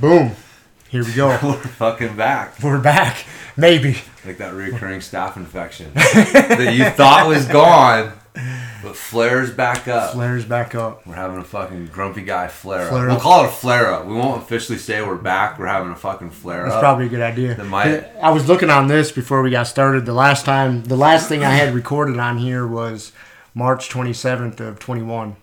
Boom. Here we go. We're fucking back. We're back. Maybe. Like that recurring staph infection that you thought was gone, but flares back up. Flares back up. We're having a fucking grumpy guy flare, Flare up. We'll call it a flare up. We won't officially say we're back. We're having a fucking flare That's up. probably a good idea. That might- I was looking on this before we got started. The last time, the last thing I had recorded on here was March 27th of 21.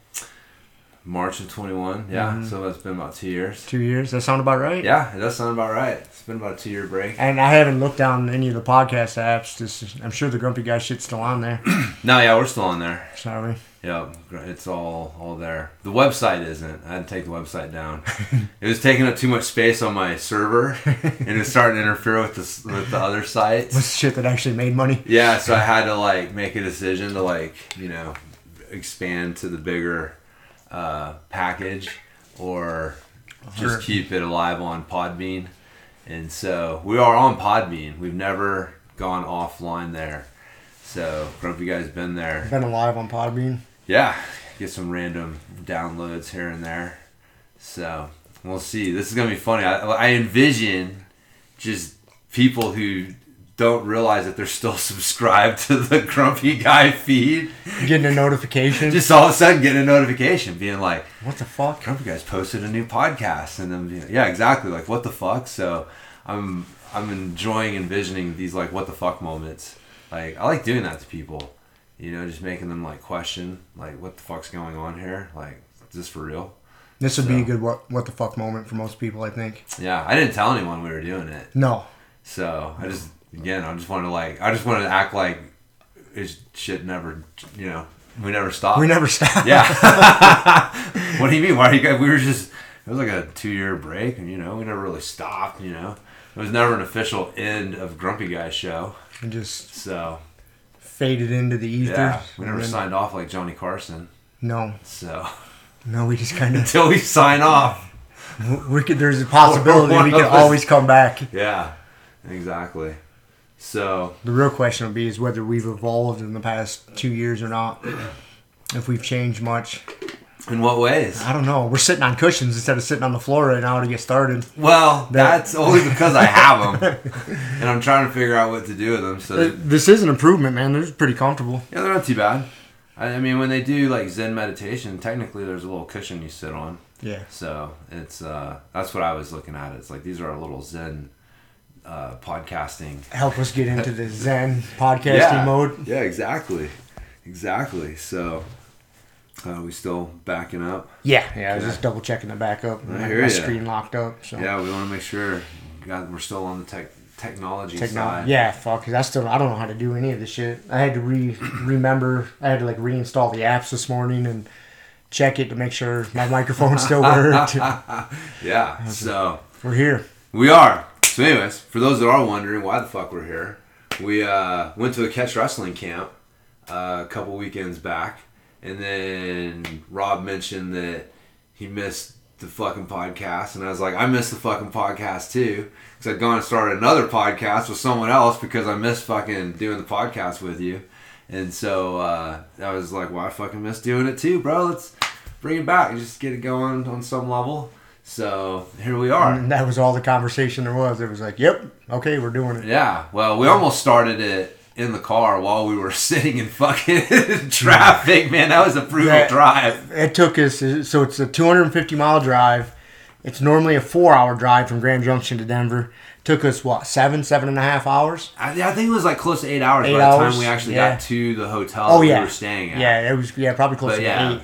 March of 21. Yeah, Mm-hmm. so that's been about two years. Two years. That sound about right? Yeah, it does sound about right. It's been about a two year break. And I haven't looked down any of the podcast apps. Just, I'm sure the Grumpy Guy shit's still on there. No, yeah, we're still on there. Sorry. Yeah, it's all all there. The website isn't. I had to take the website down. it was taking up too much space on my server, and it was starting to interfere with the with the other sites. The shit that actually made money? Yeah, so I had to like make a decision to like you know expand to the bigger uh, package or just keep it alive on Podbean. And so we are on Podbean. We've never gone offline there. So Grumpy Guy's been there. Been alive on Podbean. Yeah, get some random downloads here and there. So we'll see. This is gonna be funny. I, I envision just people who don't realize that they're still subscribed to the Grumpy Guy feed. Getting a notification. Just all of a sudden getting a notification, being like, what the fuck? "Grumpy Guy's posted a new podcast," and then being- yeah, exactly. Like what the fuck? So I'm I'm enjoying envisioning these like what the fuck moments. Like I like doing that to people. You know, just making them like question, like, what the fuck's going on here? Like, is this for real? This would be a good what what the fuck moment for most people, I think. Yeah, I didn't tell anyone we were doing it, No. so I just again, I just wanted to like, I just wanted to act like it shit never, you know, we never stopped. We never stopped. Yeah. what do you mean? Why are you guys? We were just. It was like a two-year break, and you know, we never really stopped. You know, it was never an official end of Grumpy Guy's show. And just So faded into the ether. yeah, we never signed off like Johnny Carson. No. So No, we just kind of. until we sign off, We could. There's a possibility we could always come back. yeah, exactly. So The real question will be is whether we've evolved in the past two years or not. If we've changed much, in what ways? I don't know. We're sitting on cushions instead of sitting on the floor right now to get started. Well, That- that's only because I have them, and I'm trying to figure out what to do with them. So This is an improvement, man. They're pretty comfortable. Yeah, they're not too bad. I, I mean, when they do like Zen meditation, technically there's a little cushion you sit on. Yeah. So it's uh, that's what I was looking at. It's like these are our little Zen uh, podcasting Help us get into the Zen podcasting yeah. mode. Yeah, exactly, exactly. So uh, we still backing up. Yeah, yeah. I was just double checking the backup. I My, hear my screen locked up. So. Yeah, we want to make sure God, we're still on the tech technology Technology. side. Yeah, fuck. Cause I still I don't know how to do any of this shit. I had to re remember. I had to like reinstall the apps this morning and check it to make sure my microphone still worked. Yeah. So We're here. We are. So, anyways, for those that are wondering why the fuck we're here, we uh, went to a catch wrestling camp uh, a couple weekends back, and then Rob mentioned that he missed the fucking podcast, and I was like, I missed the fucking podcast too, because I'd gone and started another podcast with someone else because I missed fucking doing the podcast with you, and so uh, I was like, well, fucking miss doing it too, bro. Let's bring it back and just get it going on some level. So here we are. And that was all the conversation there was. It was like, yep, okay, we're doing it. Yeah, well, we almost started it in the car while we were sitting in fucking traffic. Man, that was a brutal That- drive. It took us, so it's a 250 mile drive. It's normally a four hour drive from Grand Junction to Denver. took us, what, seven, seven and a half hours? I, I think it was like close to eight hours Eight by the hours, time we actually yeah. got to the hotel Oh, that yeah. we were staying at. Yeah, it was, yeah, probably close But to yeah. eight.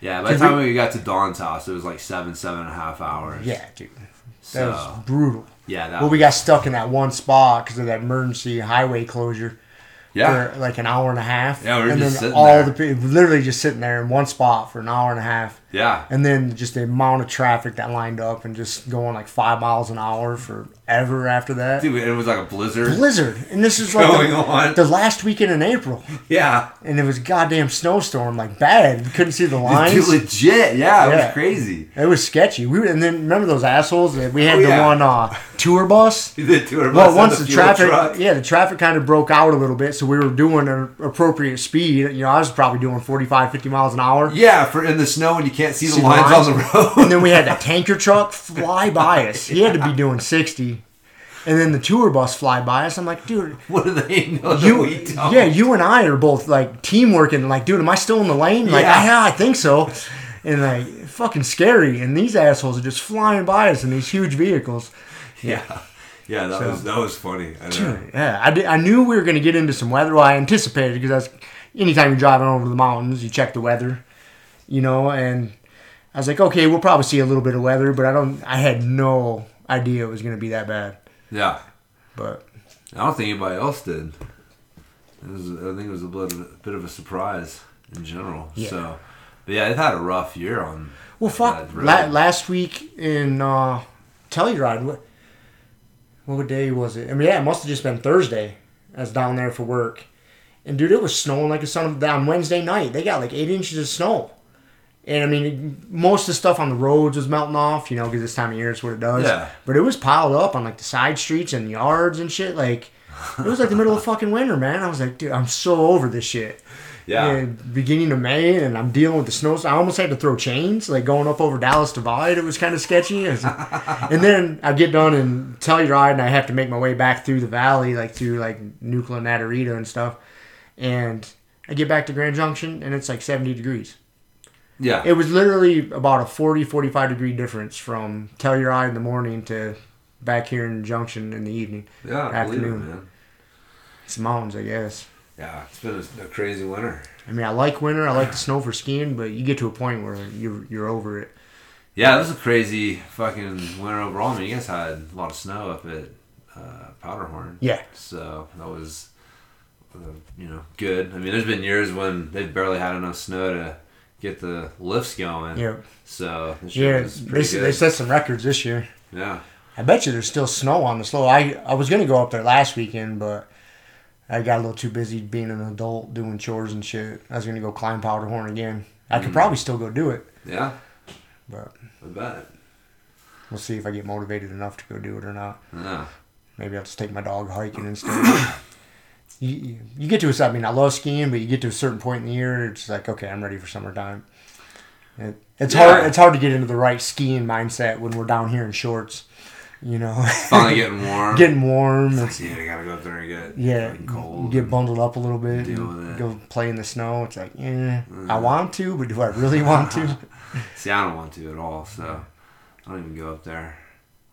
Yeah, by the time we- we got to Dawn's house, it was like seven, seven and a half hours. Yeah, dude. That So, was brutal. yeah, that Well, we got stuck in that one spot because of that emergency highway closure yeah. for like an hour and a half. Yeah, we were and just then sitting all there. the people literally just sitting there in one spot for an hour and a half, Yeah. and then just the amount of traffic that lined up and just going like five miles an hour forever after that. Dude, it was like a blizzard Blizzard, and this is like going the, on. the last weekend in April, yeah. and it was a goddamn snowstorm, like bad. You couldn't see the lines. Dude, legit. Yeah, it Yeah. was crazy. It was sketchy. We and then remember those assholes that we had Oh, the one uh, tour bus. The tour bus Well, once the the, traffic, truck. yeah, the traffic kind of broke out a little bit, so we were doing an appropriate speed. You know, I was probably doing 45, 50 miles an hour. Yeah, for in the snow when you can't can't see the See the lines on the road. And then we had that tanker truck fly by us. He had to be doing 60. And then the tour bus fly by us. I'm like, dude, what do they know you, yeah, you and I are both like teamwork and like, dude, am I still in the lane? Like, Yeah. yeah, I think so. And like, fucking scary. And these assholes are just flying by us in these huge vehicles. yeah, yeah. That So- was that was funny. I. Dude, yeah, I, did, I knew we were going to get into some weather. Well, I anticipated because that's anytime you're driving over the mountains, you check the weather, you know. And I was like, okay, we'll probably see a little bit of weather, but I don't. I had no idea it was going to be that bad. Yeah, But I don't think anybody else did. It was, I think it was a bit of, a bit of a surprise in general. Yeah. So, but yeah, they've had a rough year on. well, fuck. La- last week in uh, Telluride, what what day was it? I mean, yeah, it must have just been Thursday. I was down there for work, and dude, it was snowing like a son of on Wednesday night. They got like eight inches of snow. And I mean, most of the stuff on the roads was melting off, you know, because this time of year it's what it does. Yeah. But it was piled up on like the side streets and yards and shit. Like, it was like the middle of fucking winter, man. I was like, dude, I'm so over this shit. Yeah, And beginning of May, and I'm dealing with the snow. I almost had to throw chains, like going up over Dallas Divide. It was kind of sketchy. Was- and then I get done in Telluride, and I have to make my way back through the valley, like through like Nucla Naturita and stuff. And I get back to Grand Junction, and it's like 70 degrees. Yeah, It was literally about a 40, 45 degree difference from Telluride in the morning to back here in Junction in the evening. yeah. Believe it, afternoon. man. It's mountains, I guess. Yeah, it's been a, a crazy winter. I mean, I like winter. I like the snow for skiing, but you get to a point where you're you're over it. Yeah, it was a crazy fucking winter overall. I mean, you guys had a lot of snow up at uh, Powderhorn. Yeah. So that was, uh, you know, good. I mean, there's been years when they've barely had enough snow to get the lifts going. Yeah. So Yeah. They, they set some records this year. yeah. I bet you there's still snow on the slope. I I was gonna go up there last weekend, but I got a little too busy being an adult doing chores and shit. I was gonna go climb Powderhorn again. I could Mm. probably still go do it, Yeah. but I bet. we'll see if I get motivated enough to go do it or not. Yeah. Maybe I'll just take my dog hiking instead. you, you, get to a I mean I love skiing, but you get to a certain point in the year, it's like okay, I'm ready for summertime. It, it's Yeah. hard. It's hard to get into the right skiing mindset when we're down here in shorts. You know, Finally getting warm. getting warm. It's, yeah, I gotta go up there and get yeah, cold. get bundled up a little bit, Deal with it. go play in the snow. It's like, yeah, I mm. want to, but do I really want to? See, I don't want to at all. So I don't even go up there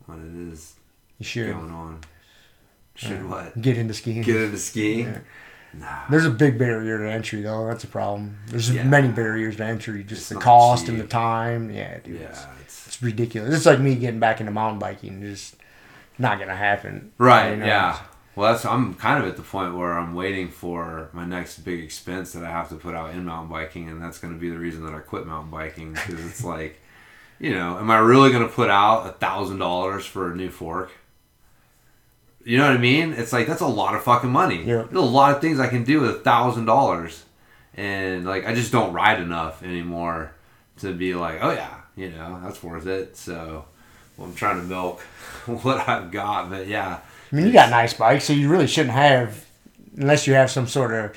when it is You should going on. Should what? get into skiing. Get into skiing? Yeah. Nah. There's a big barrier to entry, though. That's a problem. There's Yeah. many barriers to entry. Just It's the cost cheap. and the time. Yeah, dude. Yeah. It's, It's, it's ridiculous. It's like me getting back into mountain biking. Just not gonna happen. right. You know? Yeah. Well, that's I'm kind of at the point where I'm waiting for my next big expense that I have to put out in mountain biking, and that's going to be the reason that I quit mountain biking because it's like, you know, am I really going to put out a thousand dollars for a new fork? You know what I mean? It's like that's a lot of fucking money. Yeah. There's a lot of things I can do with a thousand dollars, and like I just don't ride enough anymore to be like, oh yeah, you know, that's worth it. So well, I'm trying to milk what I've got, but yeah, I mean, you got nice bikes, so you really shouldn't have, unless you have some sort of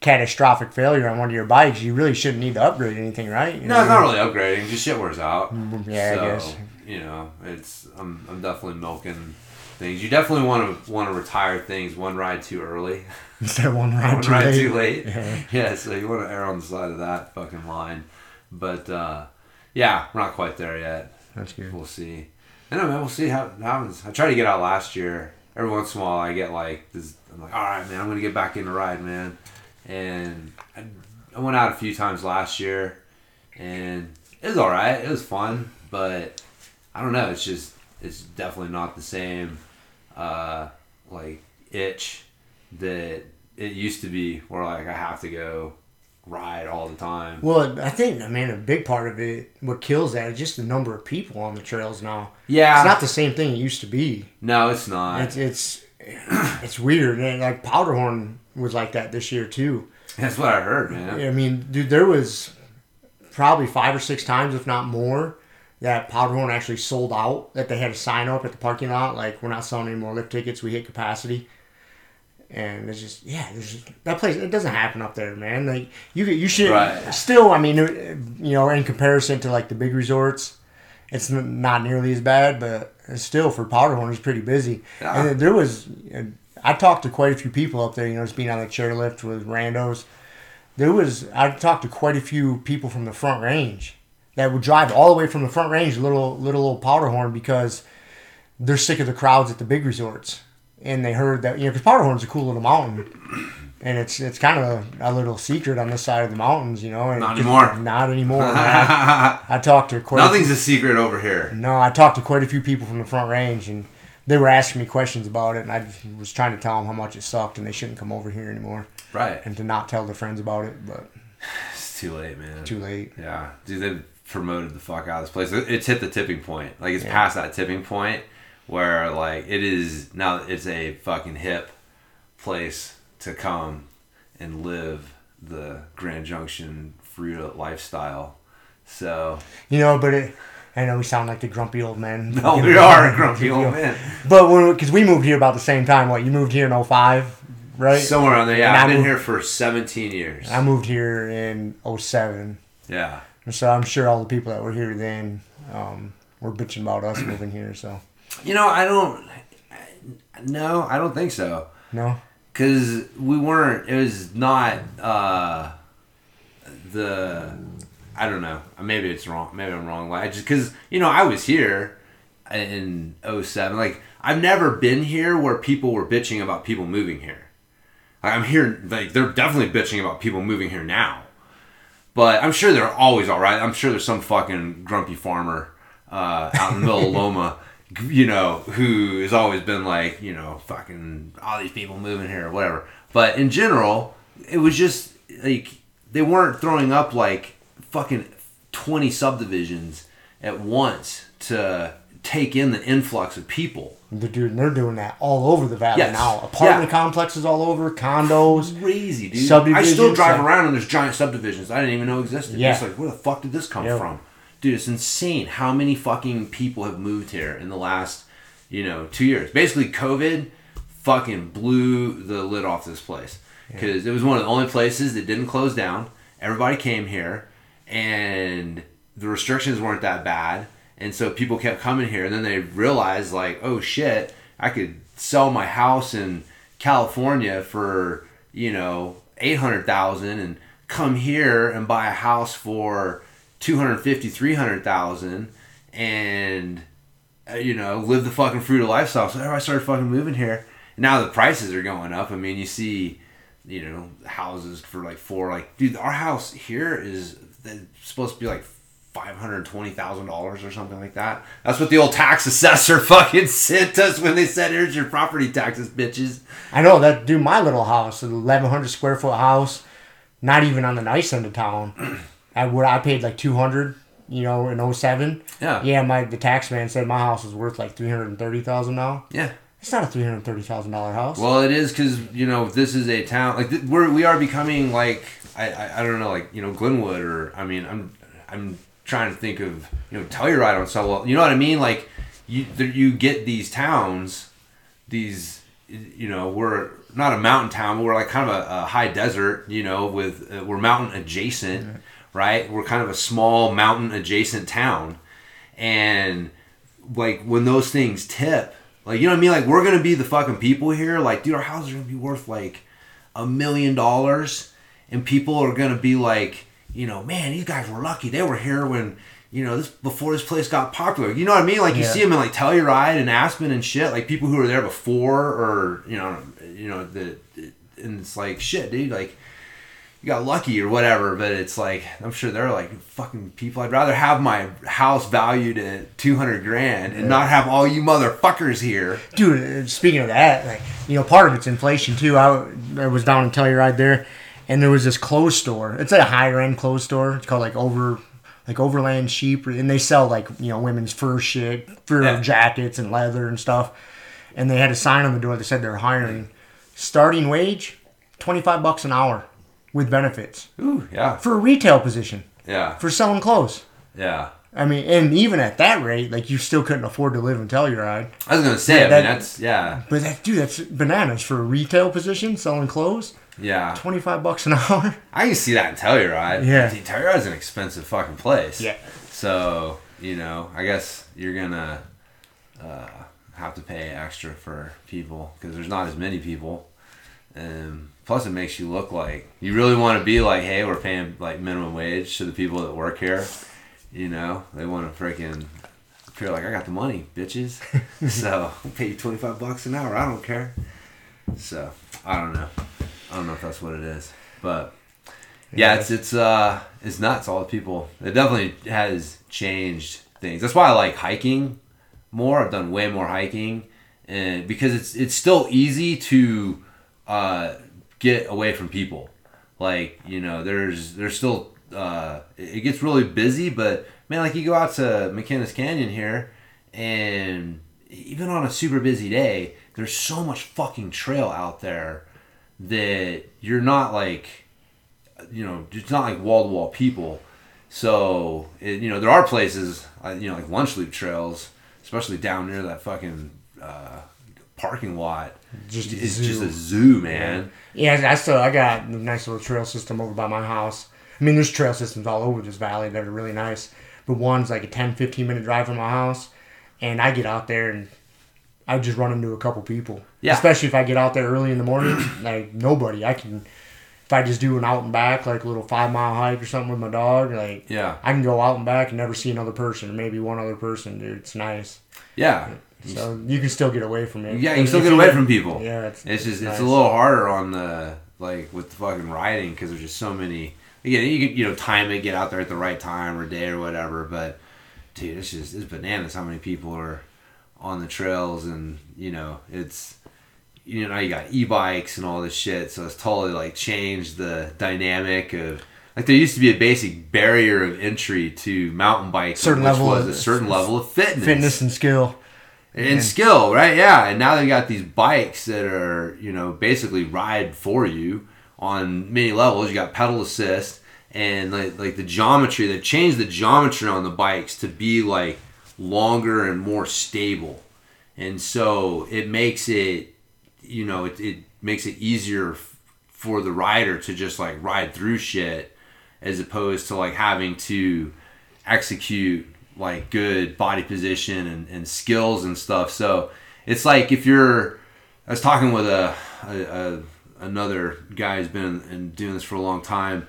catastrophic failure on one of your bikes. You really shouldn't need to upgrade anything, right? You no, it's know? not really upgrading. Just shit wears out. Mm, yeah, I so, guess. you know, it's I'm I'm definitely milking things. You definitely want to want to retire things one ride too early, Instead of one ride one too ride late. too late. Yeah. Yeah, so you want to err on the side of that fucking line. But uh, yeah, we're not quite there yet. That's good. We'll see. I know, man. We'll see how it happens. I tried to get out last year. Every once in a while, I get like this. I'm like, all right, man. I'm gonna get back into ride, man. And I, I went out a few times last year, and it was all right. It was fun, but I don't know. It's just it's definitely not the same uh, like itch that it used to be, where like I have to go ride all the time. Well, I think, I mean, a big part of it, what kills that is just the number of people on the trails now. Yeah. It's not the same thing it used to be. no, it's not. It's it's it's weird. And like Powderhorn was like that this year too. That's what I heard, man. I mean, dude, there was probably five or six times, if not more, that Powderhorn actually sold out. That they had a sign up at the parking lot, like we're not selling any more lift tickets. We hit capacity. And it's just yeah, there's just, that place. It doesn't happen up there, man. Like you you should Right. still. I mean, you know, in comparison to like the big resorts, it's not nearly as bad, but still for Powderhorn, it's pretty busy. Yeah. And there was, I talked to quite a few people up there. You know, just being on the chairlift with randos. There was, I talked to quite a few people from the Front Range that would drive all the way from the Front Range, little little old Powderhorn, because they're sick of the crowds at the big resorts, and they heard that you know, because Powderhorn's a cool little mountain. And it's it's kind of a, a little secret on this side of the mountains, you know. And Not anymore. Not anymore. I, I talked to quite. a few- Nothing's a secret over here. no, I talked to quite a few people from the Front Range, and they were asking me questions about it, and I was trying to tell them how much it sucked, and they shouldn't come over here anymore, Right. and to not tell their friends about it. But It's too late, man. too late. Yeah, dude, they promoted the fuck out of this place. It's hit the tipping point. Like it's Yeah. past that tipping point where like it is now. It's a fucking hip place to come and live the Grand Junction Fruita lifestyle. So You know, but it, I know we sound like the grumpy old men. no, You we know, are a grumpy old men. But when because we moved here about the same time. What you moved here in 05, right? Somewhere around there. Yeah, And I I've been moved- here for 17 years. I moved here in 07. Yeah. And so I'm sure all the people that were here then um, were bitching about us moving here. So You know, I don't. No, I don't think so. no, because we weren't it was not uh the i don't know maybe it's wrong maybe i'm wrong like just because you know i was here in 07 like i've never been here where people were bitching about people moving here Like, i'm here like they're definitely bitching about people moving here now but i'm sure they're always all right. I'm sure there's some fucking grumpy farmer uh, out in the middle of loma you know who has always been like you know fucking all these people moving here or whatever. But in general it was just like they weren't throwing up like fucking 20 subdivisions at once to take in the influx of people they're doing they're doing that all over the valley Yes. now. Apartment Yeah. complexes all over, condos. crazy, dude. I still drive around and there's giant subdivisions I didn't even know existed. Yeah. It's like, where the fuck did this come Yeah. from? Dude, it's insane how many fucking people have moved here in the last, you know, two years. Basically, COVID fucking blew the lid off this place because it was one of the only places that didn't close down. Everybody came here, and the restrictions weren't that bad, and so people kept coming here. And then they realized, like, oh shit, I could sell my house in California for you know eight hundred thousand, and come here and buy a house for 250 300,000 and uh, you know live the fucking Fruita lifestyle so everybody started fucking moving here now the prices are going up i mean you see you know houses for like four like dude our house here is supposed to be like $520,000 or something like that. That's what the old tax assessor fucking sent us when they said, here's your property taxes, bitches. I know that dude. My little house, an 1,100 square foot house, not even on the nice end of town. I would I paid like 200, you know, in 07. Yeah. Yeah, my the tax man said my house was worth like 330,000 now. Yeah. It's not a $330,000 house. Well, it is because you know this is a town like th- we're we are becoming like I, I I don't know like you know Glenwood or I mean I'm I'm trying to think of you know Telluride on so well you know what I mean? Like you you get these towns these you know we're not a mountain town but we're like kind of a, a high desert you know with uh, we're mountain adjacent right? We're kind of a small mountain adjacent town. And like when those things tip like you know what i mean? Like we're gonna be the fucking people here. Like dude our houses are gonna be worth like a million dollars. And people are gonna be like you know man these guys were lucky they were here when you know this before this place got popular you know what i mean like you Yeah. see them in like telluride and aspen and shit like people who were there before or you know you know the and it's like shit dude like you got lucky or whatever, but it's like I'm sure they're like fucking people. I'd rather have my house valued at two hundred grand and not have all you motherfuckers here. dude speaking of that like you know part of it's inflation too i, I was down in telluride there and there was this clothes store. It's a higher end clothes store. It's called like over like overland sheep. And they sell like you know women's fur shit fur Yeah. jackets and leather and stuff. And they had a sign on the door that said they're hiring. Starting wage 25 bucks an hour with benefits. Ooh, yeah, for a retail position. Yeah, for selling clothes. Yeah. I mean, and even at that rate, like you still couldn't afford to live in Telluride. I was gonna say, Yeah, I that- mean, that's yeah, But that dude, that's bananas for a retail position selling clothes. Yeah. Twenty five bucks an hour. I can see that in Telluride. Yeah. See, Telluride's an expensive fucking place. Yeah. So you know, I guess you're gonna uh, have to pay extra for people because there's not as many people, and plus it makes you look like you really want to be like, hey, we're paying like minimum wage to the people that work here. You know, they want to freaking feel like I got the money, bitches. so I'll pay you twenty five bucks an hour. I don't care. So I don't know. I don't know if that's what it is, but yeah, it's it's uh it's nuts. All the people. It definitely has changed things. That's why I like hiking more. I've done way more hiking, and because it's it's still easy to uh, get away from people. Like you know, there's there's still uh, it it gets really busy, but man, like you go out to McInnis Canyon here, and even on a super busy day, there's so much fucking trail out there that you're not like you know, it's not like wall to wall people. So, it, you know, there are places, uh, you know, like lunch loop trails, especially down near that fucking uh, parking lot. Just it's zoo. just a zoo, man. Yeah, I still I got a nice little trail system over by my house. I mean, there's trail systems all over this valley that are really nice, but one's like a 10, 15 minute drive from my house, and I get out there and I just run into a couple people. Yeah. Especially if I get out there early in the morning, like nobody. I can if I just do an out and back, like a little five mile hike or something with my dog, like Yeah, I can go out and back and never see another person, or maybe one other person, dude. It's nice. yeah, So you can still get away from it. yeah. You can still get away from people. Yeah, it's, It's just nice. it's a little harder on the like with the fucking riding because there's just so many. Again, you can you know time it, get out there at the right time or day or whatever. But dude, it's just it's bananas how many people are on the trails and you know it's you know you got e-bikes and all this shit so it's totally like changed the dynamic of like there used to be a basic barrier of entry to mountain biking Certain which level was of- a certain level of fitness fitness and skill. and skill, right? Yeah, and now they got these bikes that are you know basically ride for you on many levels. You got pedal assist and like like the geometry. They've changed the geometry on the bikes to be like longer and more stable, and so it makes it you know it, it makes it easier for the rider to just like ride through shit as opposed to like having to execute like good body position and, and skills and stuff. So it's like if you're, I was talking with a, a, a another guy who's been in, doing this for a long time,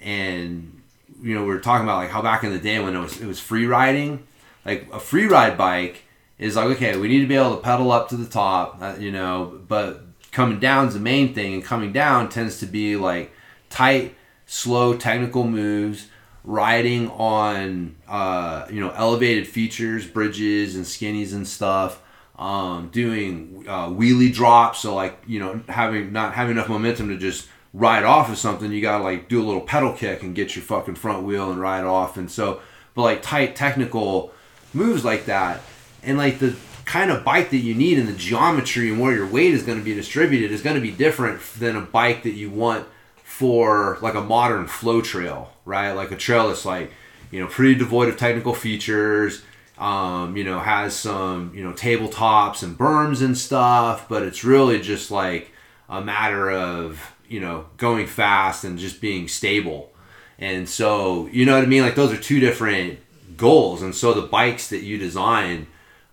and you know we were talking about like how back in the day when it was it was free riding, like a free ride bike is like okay we need to be able to pedal up to the top, uh, you know, but coming down is the main thing, and coming down tends to be like tight, slow technical moves riding on uh, you know elevated features, bridges and skinnies and stuff. Um, doing uh, wheelie drops, so like you know having not having enough momentum to just ride off of something, you gotta like do a little pedal kick and get your fucking front wheel and ride off. And so, but like tight technical moves like that, and like the kind of bike that you need and the geometry and where your weight is going to be distributed is going to be different than a bike that you want for like a modern flow trail, right? Like a trail that's like, you know, pretty devoid of technical features, um, you know, has some, you know, tabletops and berms and stuff, but it's really just like a matter of, you know, going fast and just being stable. And so, you know what I mean? Like those are two different goals. And so the bikes that you design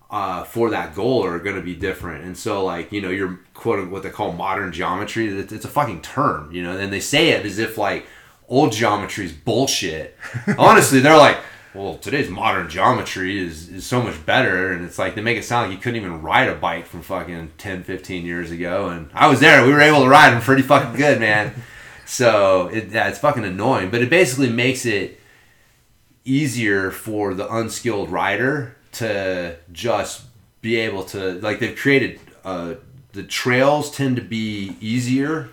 uh, for that goal are going to be different. And so, like, you know, your quote what they call modern geometry, it's it's a fucking term, you know, and they say it as if like old geometry is bullshit. Honestly, they're like, well, today's modern geometry is, is so much better. And it's like, they make it sound like you couldn't even ride a bike from fucking 10, 15 years ago. And I was there. We were able to ride them pretty fucking good, man. So it, yeah, it's fucking annoying, but it basically makes it easier for the unskilled rider to just be able to like they've created uh, the trails tend to be easier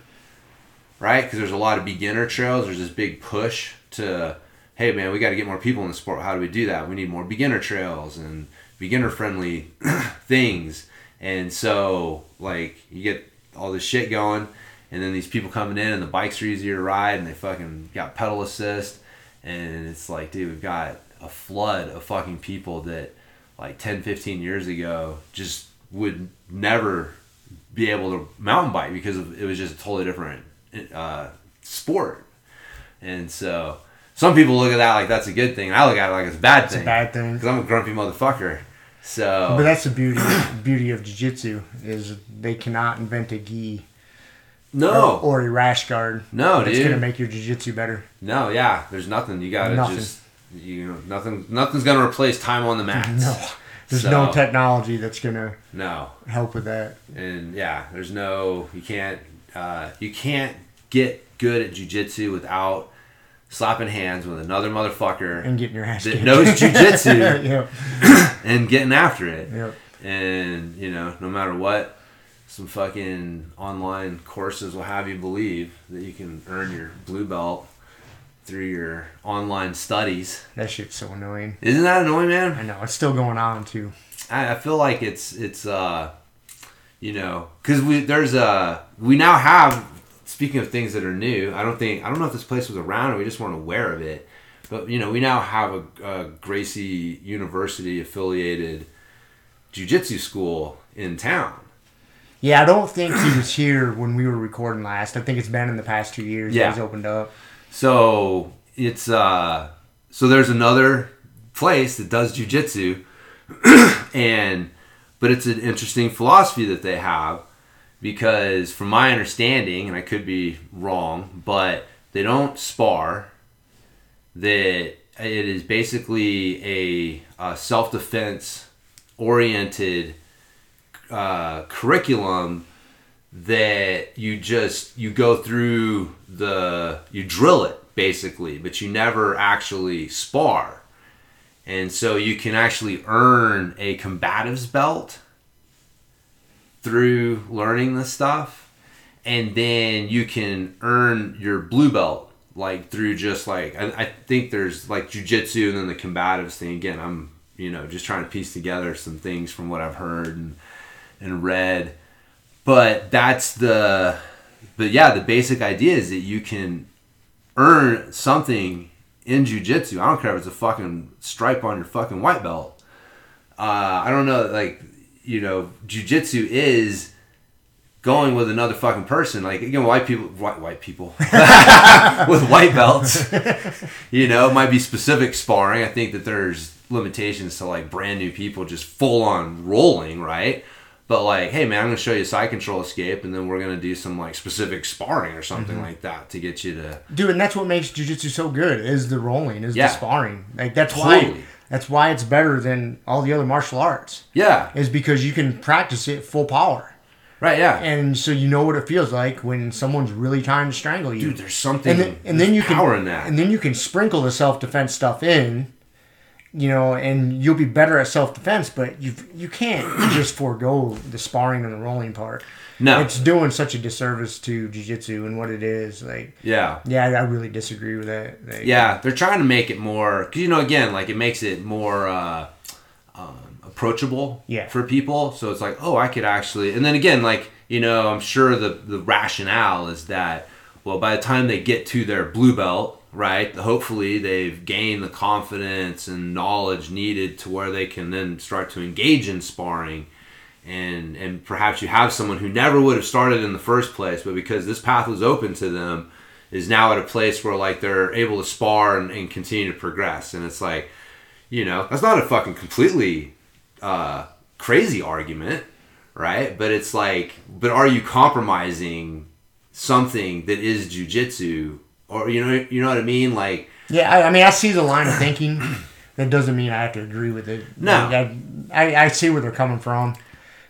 right? Because there's a lot of beginner trails. There's this big push to hey man we got to get more people in the sport. How do we do that? We need more beginner trails and beginner friendly things. And so like you get all this shit going and then these people coming in and the bikes are easier to ride and they fucking got pedal assist and it's like dude we've got a flood of fucking people that like 10, 15 years ago just would never be able to mountain bike because of, it was just a totally different uh, sport. And so some people look at that like that's a good thing. I look at it like it's a bad It's a thing bad thing. because I'm a grumpy motherfucker. So But that's the beauty beauty of jiu-jitsu is they cannot invent a gi no, or, or a rash guard. no, dude. It's gonna make your jiu-jitsu better. No, yeah, there's nothing. You gotta Nothing. just you know nothing. Nothing's gonna replace time on the mats. No, there's So- no technology that's gonna No, help with that. and yeah, there's no. You can't. Uh, you can't get good at jujitsu without slapping hands with another motherfucker And getting your ass that kicked. knows jujitsu yeah, and getting after it. yeah. And you know, no matter what, some fucking online courses will have you believe that you can earn your blue belt through your online studies. That shit's so annoying. Isn't that annoying, man? I know it's still going on too. I, I feel like it's it's uh you know because we there's a we now have speaking of things that are new i don't think i don't know if this place was around or we just weren't aware of it but you know we now have a, a gracie university affiliated jiu-jitsu school in town Yeah, I don't think he was here when we were recording last. I think it's been in the past two years. Yeah. He's opened up. so it's uh so there's another place that does jiu-jitsu and but it's an interesting philosophy that they have because from my understanding and i could be wrong but they don't spar that it is basically a, a self-defense oriented uh, curriculum that you just you go through the you drill it basically but you never actually spar. And so you can actually earn a combatives belt through learning this stuff. And then you can earn your blue belt like through just like I, I think there's like jujitsu and then the combatives thing. Again I'm you know just trying to piece together some things from what I've heard and and red. but that's the but yeah the basic idea is that you can earn something in jujitsu. I don't care if it's a fucking stripe on your fucking white belt. Uh, I don't know, like you know, jujitsu is going with another fucking person. Like again, white people, white white people with white belts. you know, it might be specific sparring. I think that there's limitations to like brand new people just full on rolling, right? But like, hey man, I'm gonna show you side control escape, and then we're gonna do some like specific sparring or something mm-hmm. like that to get you to Dude, and that's what makes jiu-jitsu so good is the rolling, is Yeah. the sparring. Like that's Totally. why that's why it's better than all the other martial arts. yeah, Is because you can practice it full power. right, yeah. And so you know what it feels like when someone's really trying to strangle you. Dude, there's something and then, and then you power can in that. and then you can sprinkle the self-defense stuff in you know and you'll be better at self-defense but you you can't just forego the sparring and the rolling part no, it's doing such a disservice to jiu-jitsu and what it is like yeah, yeah i really disagree with that Like, yeah. They're trying to make it more, cause you know, again, like it makes it more uh, um, approachable Yeah. for people. So it's like, oh, I could actually, and then again, like you know, I'm sure the the rationale is that, well, by the time they get to their blue belt, right, hopefully they've gained the confidence and knowledge needed to where they can then start to engage in sparring. And and perhaps you have someone who never would have started in the first place but because this path was open to them is now at a place where like they're able to spar and, and continue to progress. And it's like you know that's not a fucking completely uh, crazy argument right? But it's like but are you compromising something that is jujitsu or you know you know what i mean like yeah I, I mean i see the line of thinking that doesn't mean i have to agree with it No. Like, I, I, I see where they're coming from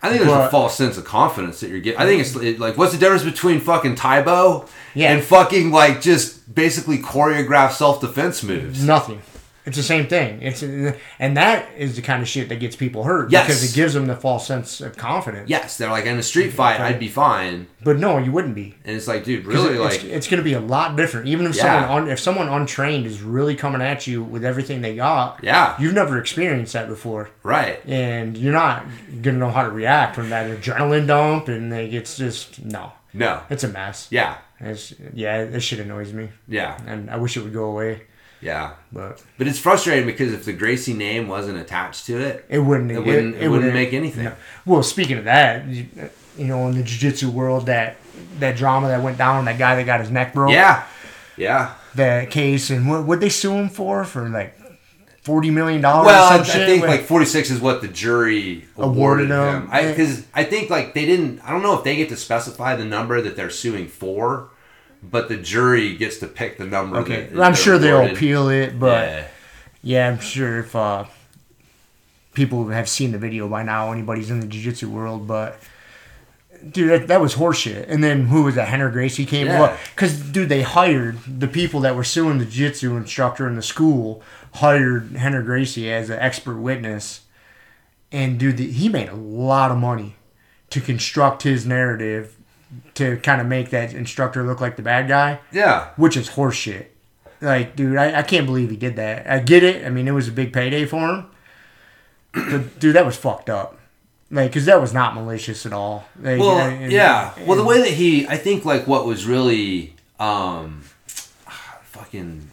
I think there's a false sense of confidence that you're getting. I think it's it, like, what's the difference between fucking Tae Bo Yeah. and fucking like just basically choreographed self defense moves? Nothing. It's the same thing. It's and that is the kind of shit that gets people hurt Yes. because it gives them the false sense of confidence. Yes, they're like in a street fight, I'd be fine, But no, you wouldn't be. and it's like, dude, really, it- like, it's, it's going to be a lot different. Even if Yeah. someone un, if someone untrained is really coming at you with everything they got, yeah, you've never experienced that before, right, and you're not going to know how to react when that adrenaline dump and like it's just no, no, it's a mess. yeah, It's, yeah, this shit annoys me, yeah, and I wish it would go away. Yeah. But But it's frustrating because if the Gracie name wasn't attached to it, it wouldn't. It wouldn't- it wouldn't make anything. no. Well, speaking of that, you, you know, in the jiu-jitsu world, that that drama that went down, that guy that got his neck broke, yeah, yeah. that case, and what would they sue him for? For like forty million dollars. Well, I, some I shit? think With- like 46 is what the jury Awarded awarded, him. him. I Because I think like they didn't. I don't know if they get to specify the number that they're suing for, but the jury gets to pick the number. okay, that I'm sure they'll appeal it, but Yeah. yeah, I'm sure if uh, people have seen the video by now, anybody's in the jiu-jitsu world, but. Dude, that, that was horseshit. And then who was that? Rener Gracie came. Yeah. Because, dude, they hired the people that were suing the jiu-jitsu instructor in the school, hired Rener Gracie as an expert witness. And, dude, the, he made a lot of money to construct his narrative to kind of make that instructor look like the bad guy, Yeah. which is horseshit. Like, dude, I, I can't believe he did that. I get it. I mean, it was a big payday for him. But, dude, that was fucked up. Like, because that was not malicious at all. Like, Well, and- yeah. Well, the way that he, I think, like what was really, um, fucking,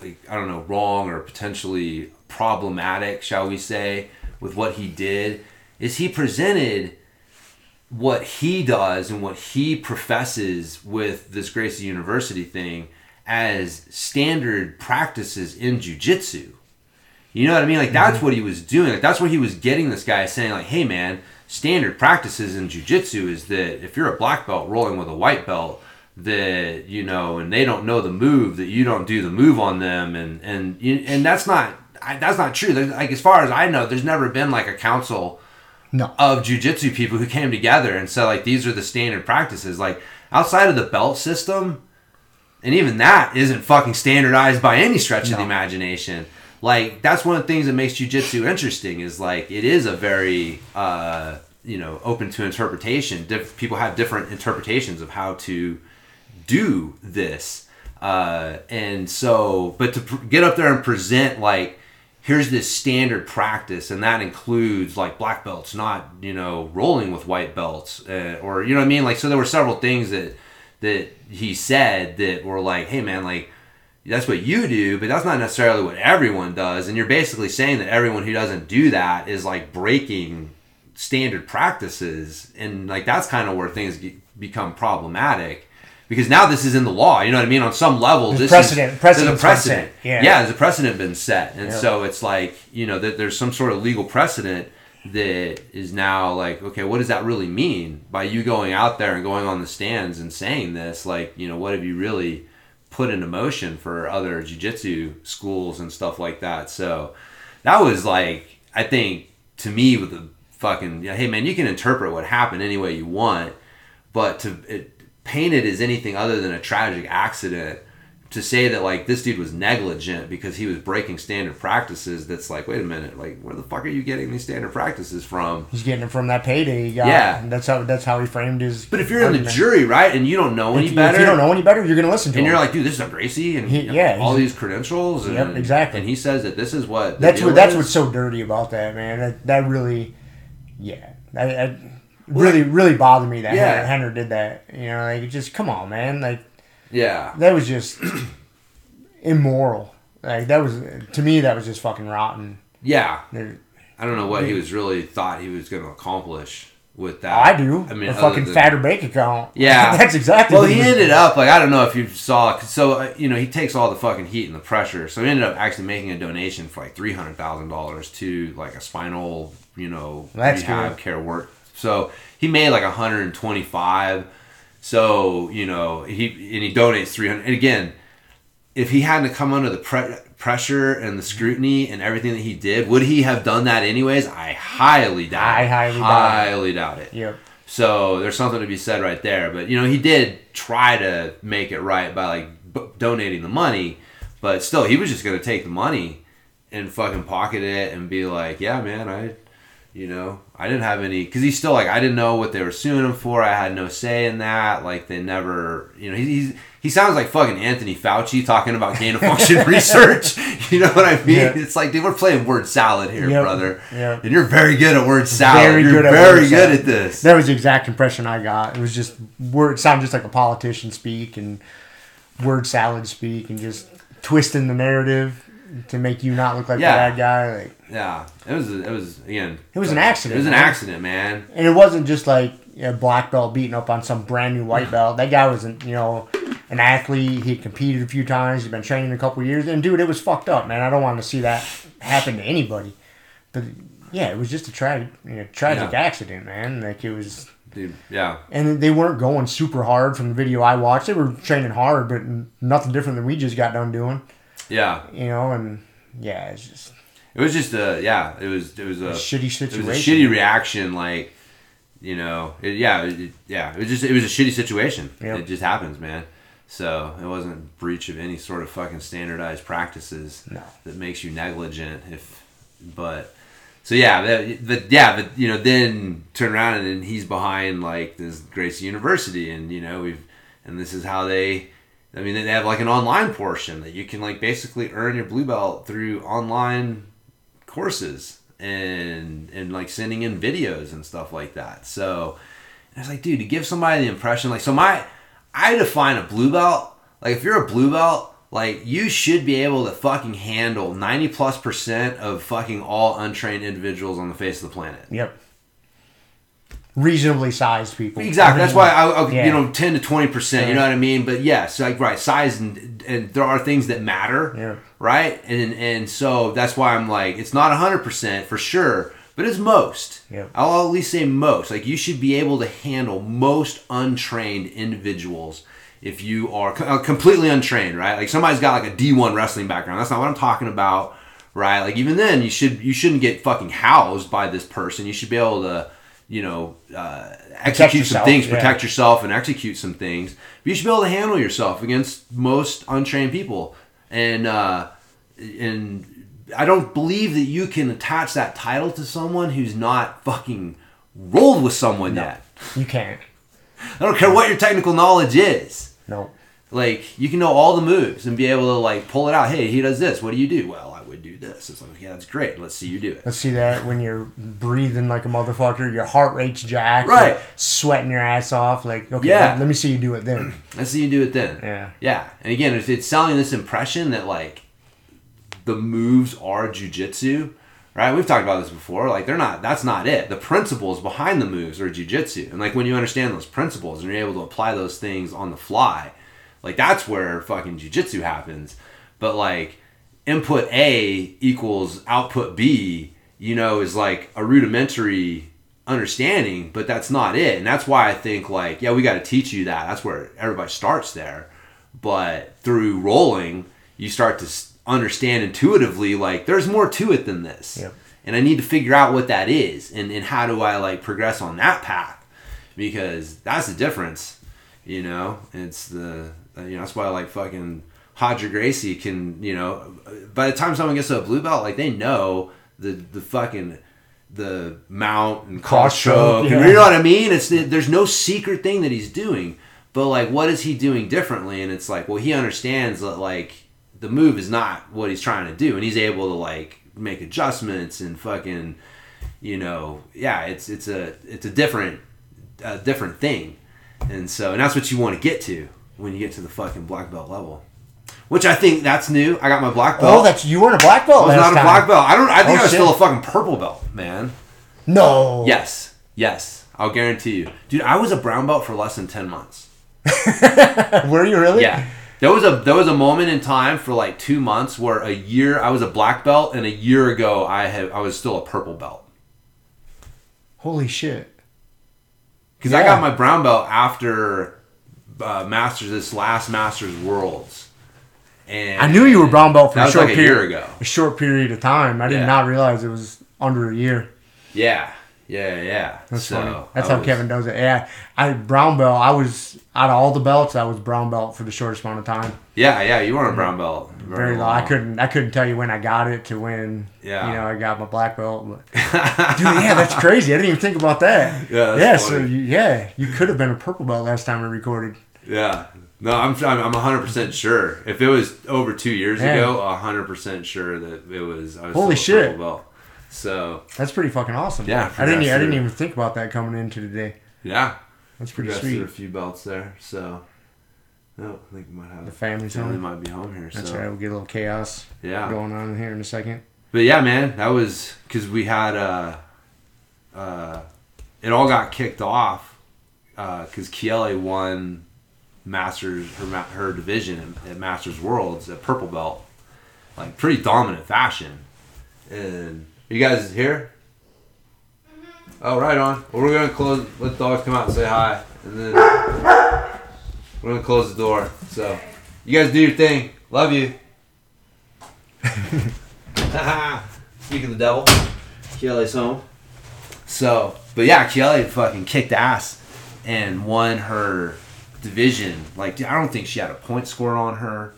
like I don't know, wrong or potentially problematic, shall we say, with what he did, is he presented what he does and what he professes with this Gracie University thing as standard practices in jujitsu. You know what I mean? Like that's mm-hmm. what he was doing. Like that's where he was getting this guy saying like, "Hey man, standard practices in jujitsu is that if you're a black belt rolling with a white belt, that you know, and they don't know the move, that you don't do the move on them, and and you, and that's not I, that's not true. There's, like as far as I know, there's never been like a council No. of jujitsu people who came together and said like these are the standard practices. Like outside of the belt system, and even that isn't fucking standardized by any stretch of the imagination. Like that's one of the things that makes jujitsu interesting is like it is a very uh, you know open to interpretation. Diff- people have different interpretations of how to do this, uh, and so but to pr- get up there and present like here's this standard practice and that includes like black belts not you know rolling with white belts uh, or you know what i mean? Like so there were several things that that he said that were like hey man like that's what you do but that's not necessarily what everyone does and you're basically saying that everyone who doesn't do that is like breaking standard practices and like that's kind of where things get, become problematic because now this is in the law you know what i mean on some level There's this precedent- is, a precedent. Yeah. yeah there's a precedent been set and Yeah. so it's like you know that there's some sort of legal precedent that is now like okay what does that really mean by you going out there and going on the stands and saying this like you know what have you really put into motion for other jiu-jitsu schools and stuff like that so that was like i think to me with the fucking yeah, hey man you can interpret what happened any way you want but to it, paint it as anything other than a tragic accident to say that like this dude was negligent because he was breaking standard practices that's like wait a minute like where the fuck are you getting these standard practices from He's getting it from that payday he got. Yeah. And that's how that's how he framed his. but if you're in the jury right and you don't know any if, better if you don't know any better, you're gonna listen to and him. you're like dude this is a Gracie and He- yeah, all these credentials and, Yep, exactly. and he says that this is what that's what that's is. what's so dirty about that, man. That that really, yeah, really really bothered me that Yeah. Did that. You know, like just come on, man. Like yeah that was just immoral. Like that was to me that was just fucking rotten. yeah I don't know what he was really thought he was going to accomplish with that I do. I mean a fucking than- fatter bank account. Yeah, that's exactly. Well, what he ended up like I don't know if you saw. So uh, you know he takes all the fucking heat and the pressure. So he ended up actually making a donation for like three hundred thousand dollars to like a spinal you know That's rehab good. care work. So he made like hundred and twenty five. So you know he and he donates three hundred. And again, if he hadn't come under the pre- pressure and the scrutiny and everything that he did, would he have done that anyways? I highly doubt. I it. highly doubt it. highly doubt it. Yep. So there's something to be said right there. But you know, he did try to make it right by like b- donating the money, but still, he was just gonna take the money and fucking pocket it and be like, "Yeah, man, I, you know, I didn't have any." Because he's still like, I didn't know what they were suing him for. I had no say in that. Like they never, you know, he, he's. He sounds like fucking Anthony Fauci talking about gain of function research. You know what I mean? Yeah. It's like, dude, we're playing word salad here, Yep. brother. Yep. And you're very good at word salad. Very you're good at very good salad. at this. That was the exact impression I got. It was just word. It sounded just like a politician speak and word salad speak and just twisting the narrative to make you not look like Yeah. the bad guy. Like, Yeah, it was. It was again. It was an accident, It was an man. accident, man. and it wasn't just like a black belt beating up on some brand new white belt. That guy was, an, you know, an athlete. He had competed a few times. He'd been training a couple years, and dude, it was fucked up, man. I don't want to see that happen to anybody. But yeah, it was just a tragic, you know, tragic Yeah. accident, man. Like it was. Dude, yeah, and they weren't going super hard from the video I watched. They were training hard, but nothing different than we just got done doing, yeah. you know. And yeah, it's just It was just a yeah. It was it was a, a shitty it situation. was a shitty reaction. Like you know, it, yeah, it, yeah. It was just it was a shitty situation. Yep. It just happens, man. So it wasn't breach of any sort of fucking standardized practices No. that makes you negligent. If but so yeah, that, that yeah, but you know then turn around and then he's behind like this Gracie University, and you know we've and this is how they. I mean, they have like an online portion that you can like basically earn your blue belt through online courses and and like sending in videos and stuff like that. So I was like, dude, to give somebody the impression like so my I define a blue belt like if you're a blue belt like you should be able to fucking handle 90 plus percent of fucking all untrained individuals on the face of the planet. Yep. Reasonably sized people. Exactly. That's why I, I Yeah. you know, ten to twenty percent. You know what I mean? But yes, like right, size and and there are things that matter. Yeah. Right. And and so that's why I'm like, it's not hundred percent for sure, but it's most. Yeah. I'll at least say most. Like you should be able to handle most untrained individuals if you are uh, completely untrained. Right. Like somebody's got like a D one wrestling background. That's not what I'm talking about. Right. Like even then, you should you shouldn't get fucking housed by this person. You should be able to. You know, uh, execute some things, yeah. protect yourself, and execute some things. But you should be able to handle yourself against most untrained people. And uh, and I don't believe that you can attach that title to someone who's not fucking rolled with someone yet. You can't. I don't care what your technical knowledge is. No. Like you can know all the moves and be able to like pull it out. Hey, he does this. What do you do? Well, This. It's like, yeah, that's great. Let's see you do it. Let's see that when you're breathing like a motherfucker, your heart rate's jacked, Right. sweating your ass off. Like, okay, Yeah. let, let me see you do it then. Let's see you do it then. Yeah. Yeah. And again, if it's selling this impression that like the moves are jujitsu, right? We've talked about this before. Like they're not. That's not it. The principles behind the moves are jujitsu, and like when you understand those principles and you're able to apply those things on the fly, like that's where fucking jujitsu happens. But like input A equals output B, you know, is like a rudimentary understanding, but that's not it. And that's why I think like, yeah, we got to teach you that. That's where everybody starts there. But through rolling, you start to understand intuitively like there's more to it than this. Yep. And I need to figure out what that is and, and how do I like progress on that path because that's the difference, you know. It's the you know that's why I like fucking Roger Gracie can you know by the time someone gets to a blue belt like they know the the fucking the mount and cross choke yeah. you know what I mean? It's there's no secret thing that he's doing but like what is he doing differently? And it's like well he understands that like the move is not what he's trying to do and he's able to like make adjustments and fucking you know yeah it's it's a it's a different a different thing. And so and that's what you want to get to when you get to the fucking black belt level which I think that's new I got my black belt Oh, that's you weren't a black belt I was not a time. black belt I don't I think Oh, I was shit. still a fucking purple belt man No. yes yes I'll guarantee you dude I was a brown belt for less than 10 months Were you really? Yeah. There was a there was a moment in time for like two months where a year I was a black belt and a year ago I had I was still a purple belt Holy shit. because I got my brown belt after uh, Masters this last Masters Worlds. And I knew you were brown belt for a short like a period. year ago. A short period of time. I did Yeah. not realize it was under a year. Yeah, yeah, yeah. That's so funny. That's I how was- Kevin does it. Yeah, I brown belt. I was out of all the belts, I was brown belt for the shortest amount of time. Yeah, yeah. You were a brown belt. Very low. I couldn't. I couldn't tell you when I got it to when. Yeah. You know, I got my black belt. But, dude, yeah, that's crazy. I didn't even think about that. Yeah, that's yeah. So you, yeah, you could have been a purple belt last time we recorded. Yeah. No, I'm I'm I'm 100 percent sure. If it was over two years Yeah. ago, 100 percent sure that it was. I was Holy shit. Belt. So That's pretty fucking awesome. Yeah, I didn't. I didn't even think about that coming into today. yeah, That's pretty sweet. a few belts there. So No, I think we might have The family's family home. might be home here. That's so. right. We'll get a little chaos Yeah. going on here in a second. But yeah, man, that was because we had uh, uh, it all got kicked off because Kiele won Masters her her division at Masters Worlds at purple belt, like pretty dominant fashion. And you guys here? Mm-hmm. Oh, right on. Well, we're gonna close. Let the dogs come out and say hi, and then we're gonna close the door. So you guys do your thing. Love you. Speak of the devil, Kiele's home. So, but yeah, Kiele fucking kicked ass and won her division. Like, I don't think she had a point score on her.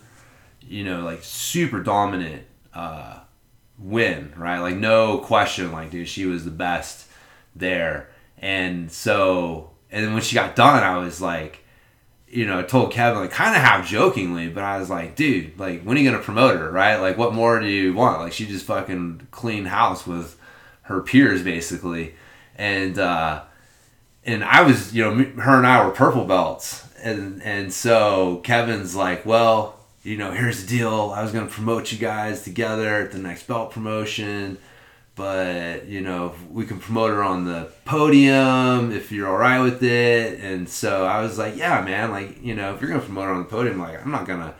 You know, like super dominant uh, win, right? Like, no question. Like, dude, she was the best there. And so, and then when she got done, I was like, you know, I told Kevin like kind of half jokingly, but I was like, dude, like when are you gonna promote her, right? Like what more do you want? Like she just fucking clean house with her peers basically, and uh, and I was, you know, her and I were purple belts, and and so Kevin's like, well, you know, here's the deal. I was gonna promote you guys together at the next belt promotion. But you know we can promote her on the podium if you're all right with it, and so I was like, yeah, man, like you know if you're gonna promote her on the podium, like I'm not gonna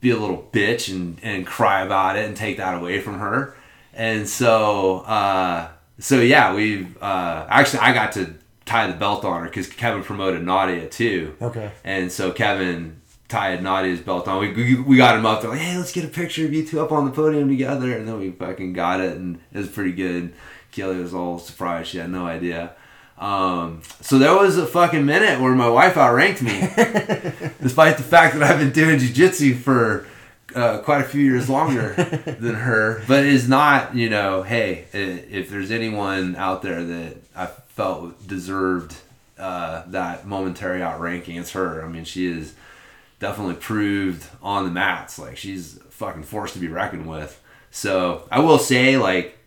be a little bitch and, and cry about it and take that away from her. And so, uh, so yeah, we uh, actually I got to tie the belt on her because Kevin promoted Nadia too. Okay. And so Kevin tied Nadia's belt on. We, we, we got him up there like, hey, let's get a picture of you two up on the podium together. And then we fucking got it, and it was pretty good. Kelly was all surprised; she had no idea. Um, so there was a fucking minute where my wife outranked me, despite the fact that I've been doing jujitsu for uh, quite a few years longer than her. But it is not, you know, hey, if there's anyone out there that I felt deserved uh, that momentary outranking, it's her. I mean, she is definitely proved on the mats. Like she's fucking forced to be reckoned with. So I will say, like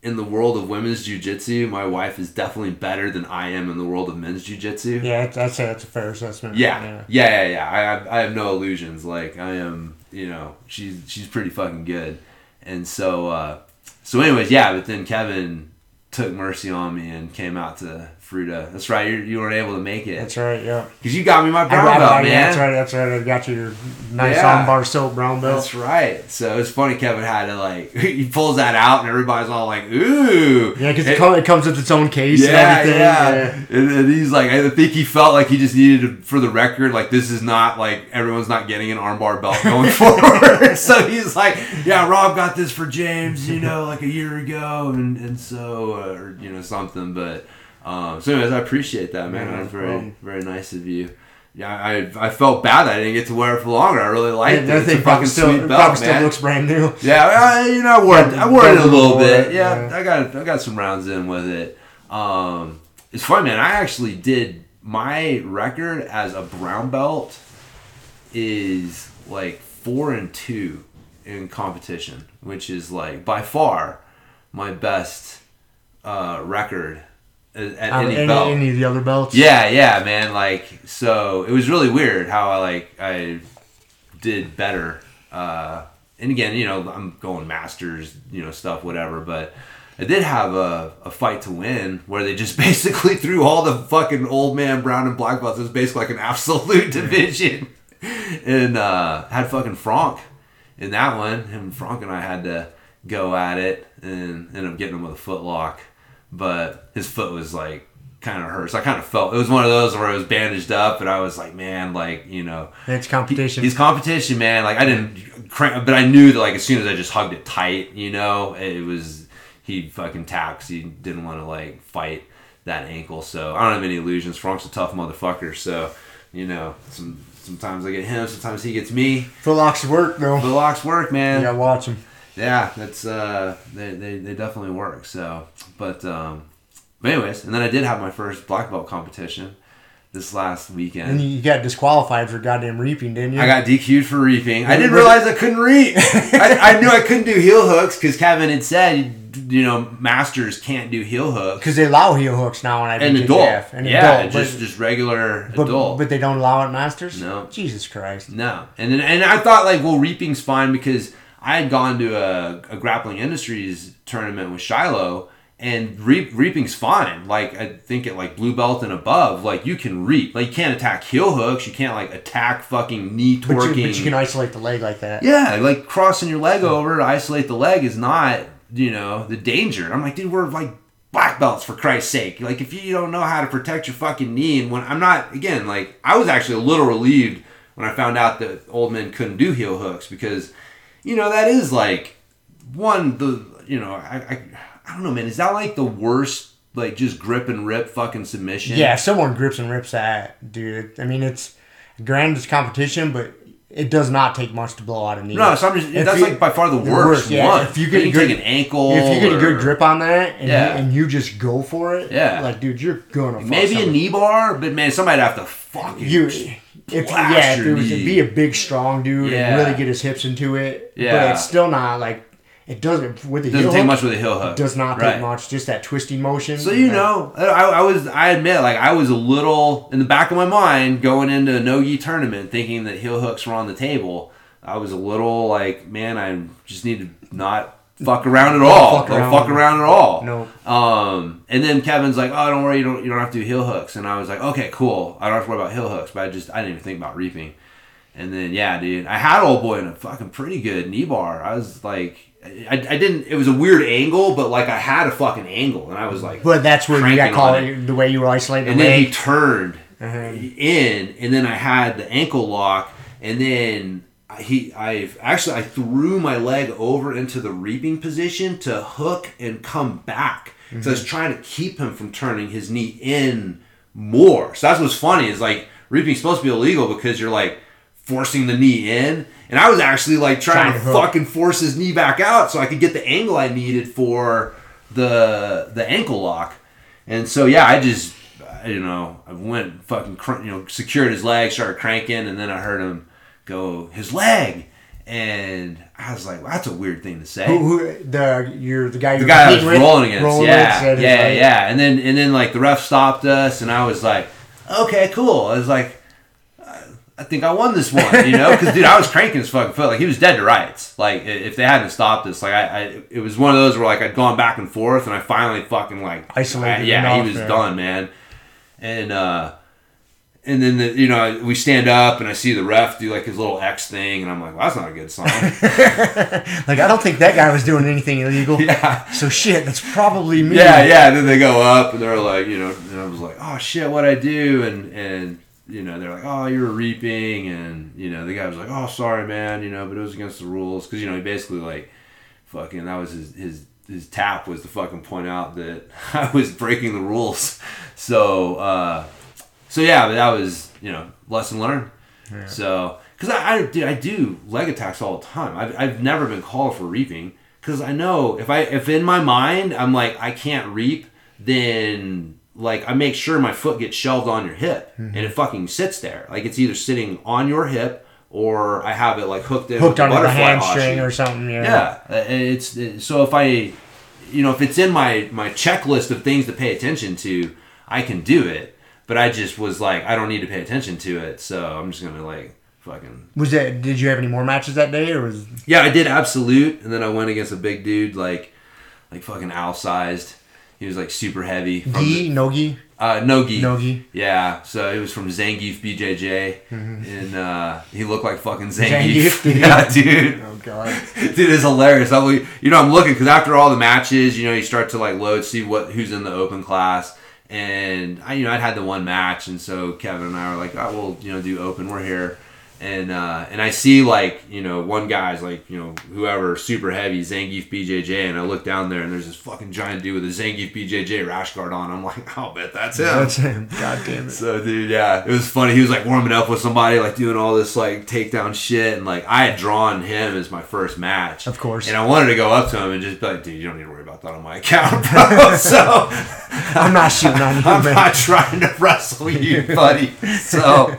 in the world of women's jujitsu, my wife is definitely better than I am in the world of men's jujitsu. Yeah, that's- I'd say that's a fair assessment. Yeah, yeah, yeah, yeah. I I have no illusions. Like I am, you know, she's she's pretty fucking good. And so, uh, so anyways, yeah. But then Kevin took mercy on me and came out to Fruita. That's right. You, you weren't able to make it That's right. Yeah. because you got me my brown belt, it. man. Yeah, that's right. That's right. I got you your nice Yeah. armbar silk brown belt. That's right. So it's funny. Kevin had to like he pulls that out, and everybody's all like, "Ooh!" Yeah, because it, it comes with its own case yeah, and everything. yeah. And, and he's like, I think he felt like he just needed to, for the record, like this is not like everyone's not getting an armbar belt going forward. so he's like, yeah, Rob got this for James, you know, like a year ago, and and so uh, or you know something. But um, so anyways, I appreciate that, man. Yeah, no That's very problem. very nice of you. Yeah, I I felt bad that I didn't get to wear it for longer. I really liked And it. It's a fucking still, sweet belt, man. still looks brand new. Yeah, I, you know, I wore it. I wore it a little bit. Yeah, Yeah. I got I got some rounds in with it. Um, it's fun, man. I actually did my record as a brown belt is like four and two in competition, which is like by far my best uh, record at, at any, any, belt. any of the other belts. Yeah, yeah, man. Like, so it was really weird how I like I did better. Uh, and again, you know, I'm going masters, you know, stuff, whatever. But I did have a, a fight to win where they just basically threw all the fucking old man brown and black belts. It was basically like an absolute division, and uh, had fucking Frank in that one. Him, and Frank, and I had to go at it and end up getting him with a foot lock but his foot was like kind of hurt. So I kind of felt it was one of those where it was bandaged up, and I was like, man, like you know, It's competition. he's competition, man. Like I didn't crank, but I knew that like as soon as I just hugged it tight, you know, it was he fucking tapped 'cause he didn't want to like fight that ankle. So I don't have any illusions. Frank's a tough motherfucker, so you know, some sometimes I get him, sometimes he gets me. Foot locks work though. The locks work, man. Yeah, watch them. Yeah, that's uh, they, they, they definitely work. So, but um, but anyways, and then I did have my first black belt competition this last weekend. And you got disqualified for goddamn reaping, didn't you? I got DQ'd for reaping. I didn't realize I couldn't reap. I, I knew I couldn't do heel hooks because Kevin had said, you know, masters can't do heel hooks. because they allow heel hooks now in And IBJJF. adult, And yeah, adult, just but, just regular but, adult. but they don't allow it masters. No. Jesus Christ. No, and then, and I thought like, well, reaping's fine because I had gone to a, a grappling industries tournament with Shiloh, and reap, reaping's fine. Like I think at like blue belt and above, like you can reap. Like you can't attack heel hooks. You can't like attack fucking knee But you, twerking. but you can isolate the leg like that. yeah, like crossing your leg over to isolate the leg is not you know the danger. I'm like, dude, we're like black belts for Christ's sake. Like if you don't know how to protect your fucking knee, and when I'm not again, like I was actually a little relieved when I found out that old men couldn't do heel hooks because you know that is like one the you know I I, I don't know man is that like the worst like just grip and rip fucking submission Yeah, someone grips and rips that, dude. I mean, it's granted it's competition, but it does not take much to blow out a knee. no so I'm just If that's you- like by far the worst, worst, yeah. one If you get a good- take an ankle if you get a good grip on that and, Yeah. you, and you just go for it, Yeah. like dude, you're gonna fuck maybe a knee bar but man somebody'd have to fucking You, if yeah, if it was to knee. be a big strong dude Yeah. and really get his hips into it, Yeah, but it's still not like it doesn't with the doesn't heel take hook, much with a heel hook It does not Right. take much. Just that twisting motion. So you that- know, I, I was I admit like I was a little in the back of my mind going into a no-gi tournament thinking that heel hooks were on the table. I was a little like, man, I just need to not fuck around at all. fuck Don't around. fuck around at all. No. Um, and then Kevin's like, oh, don't worry, you don't you don't have to do heel hooks. And I was like, okay, cool. I don't have to worry about heel hooks. But I just I didn't even think about reaping. And then yeah, dude, I had old boy in a fucking pretty good knee bar. I was like, I, I didn't. It was a weird angle, but like I had a fucking angle, and I was like, But that's where you got caught the way you were isolating and the then he turned Uh-huh. in, and then I had the ankle lock, and then he, I've actually I threw my leg over into the reaping position to hook and come back. So I was mm-hmm. trying to keep him from turning his knee in more. So that's what's funny is like reaping's supposed to be illegal because you're like forcing the knee in, and I was actually like trying, Trying to to fucking force his knee back out so I could get the angle I needed for the the ankle lock. And so yeah, I just I- you know I went fucking cr- you know secured his leg, started cranking, and then I heard him go his leg, and I was like, well, that's a weird thing to say. Who, who the you're the guy the you're guy I was with? rolling against, Rolling yeah, yeah, yeah, and then and then like the ref stopped us, and I was like, okay, cool. I was like. I think I won this one, you know, because dude, I was cranking his fucking foot like he was dead to rights. Like if they hadn't stopped us, like I, I, it was one of those where like I'd gone back and forth, and I finally fucking like Isolated I- yeah, he was yeah. done, man. And uh, and then the, you know we stand up, and I see the ref do like his little X thing, and I'm like, well, that's not a good sign. Like I don't think that guy was doing anything illegal. yeah, So shit, that's probably me. yeah, yeah. And then they go up, and they're like, you know, and I was like, oh shit, what I do, and and you know, they're like, oh, you're reaping, and you know, the guy was like, oh, sorry, man, you know, but it was against the rules, because you know, he basically like, fucking, that was his his his tap was to fucking point out that I was breaking the rules, so uh, so yeah, but that was you know, lesson learned. So, because I, I, dude, I do leg attacks all the time. I've, I've never been called for reaping because I know if I if in my mind I'm like I can't reap, then like I make sure my foot gets shelved on your hip and it fucking sits there. Like it's either sitting on your hip or I have it like hooked in Hooked onto the hamstring or something. Yeah. Yeah, uh, it's it- so if I, you know, if it's in my my checklist of things to pay attention to, I can do it. But I just was like, I don't need to pay attention to it, so I'm just gonna like fucking. Was that? Did you have any more matches that day, or was Yeah, I did absolute, and then I went against a big dude like, like fucking owl sized. He was like super heavy. gi, no gi, uh, no gi. Yeah, so it was from Zangief BJJ, and uh, he looked like fucking Zangief, Zangief. yeah, dude. Oh god. Dude, it's hilarious. I'm, you know, I'm looking because after all the matches, you know, you start to like load, see what who's in the open class, and I, you know, I'd had the one match, and so Kevin and I were like, oh, we'll, you know, do open. We're here, and uh, and I see like, you know, one guy's like, you know, whoever super heavy Zangief BJJ, and I look down there, and there's this fucking giant dude with a Zangief BJJ rash guard on. I'm like, I'll bet that's him. That's him. God damn it. So dude, yeah, it was funny. He was like warming up with somebody, like doing all this like takedown shit, and like I had drawn him as my first match, Of course. and I wanted to go up to him and just be like, dude, you don't need to worry fucked on my account, bro. so I'm not shooting on you, I'm man. not trying to wrestle you, buddy. So,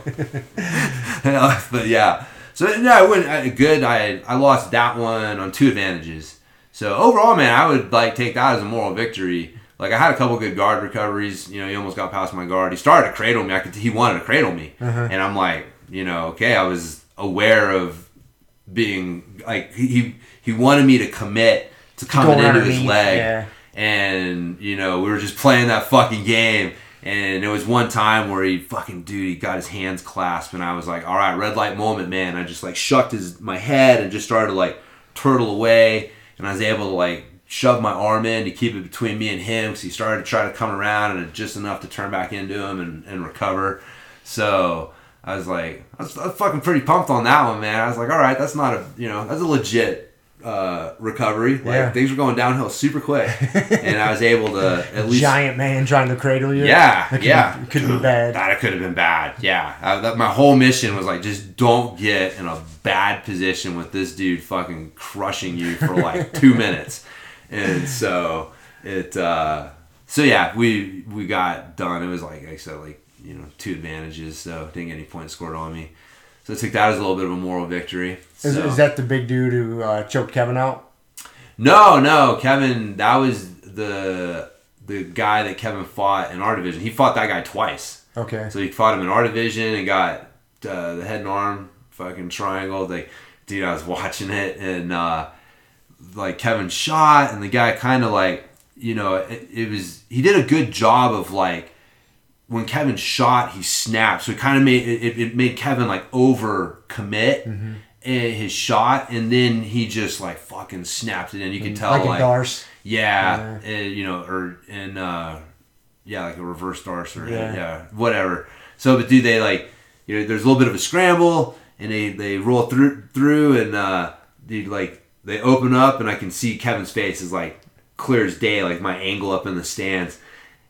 uh, but yeah. So no, I went good. I I lost that one on two advantages. So overall, man, I would like take that as a moral victory. Like I had a couple good guard recoveries. You know, he almost got past my guard. He started to cradle me. I could. He wanted to cradle me, uh-huh. and I'm like, you know, okay. I was aware of being like he he wanted me to commit to coming into his leg. yeah. and you know we were just playing that fucking game. And there was one time where he fucking dude he got his hands clasped. And i was like all right red light moment man. I just like shucked his my head and just started to like turtle away. And i was able to like shove my arm in to keep it between me and him because he started to try to come around and just enough to turn back into him and, and recover. So i was like I was, I was fucking pretty pumped on that one man. I was like all right that's not a you know that's a legit uh, recovery like Yeah. things were going downhill super quick and i was able to at least Giant man trying to cradle you. yeah, That could yeah. Be, could be bad. That could have been bad. Yeah, I, that, my whole mission was like, just don't get in a bad position with this dude fucking crushing you for like two minutes, and so it. uh So yeah, we we got done. It was like I said, like you know, two advantages, so didn't get any points scored on me. So I took that as a little bit of a moral victory. Is, So- is that the big dude who uh, choked Kevin out? No, no, Kevin. That was the the guy that Kevin fought in our division. He fought that guy twice. Okay. So he fought him in our division and got uh, the head and arm fucking triangle. Like, dude, I was watching it and uh, like Kevin shot and the guy kind of like, you know, it, it was he did a good job of like when Kevin shot, he snapped. So it kind of made it, it made Kevin like over commit Mm-hmm. his shot, and then he just like fucking snapped it in. You could tell like like, a Darce. yeah, and, you know, or in uh, yeah, like a reverse darce or Yeah. yeah. whatever. So, but do they like, you know, there's a little bit of a scramble, and they they roll through through, and uh, they like they open up, and I can see Kevin's face is like clear as day, like my angle up in the stands.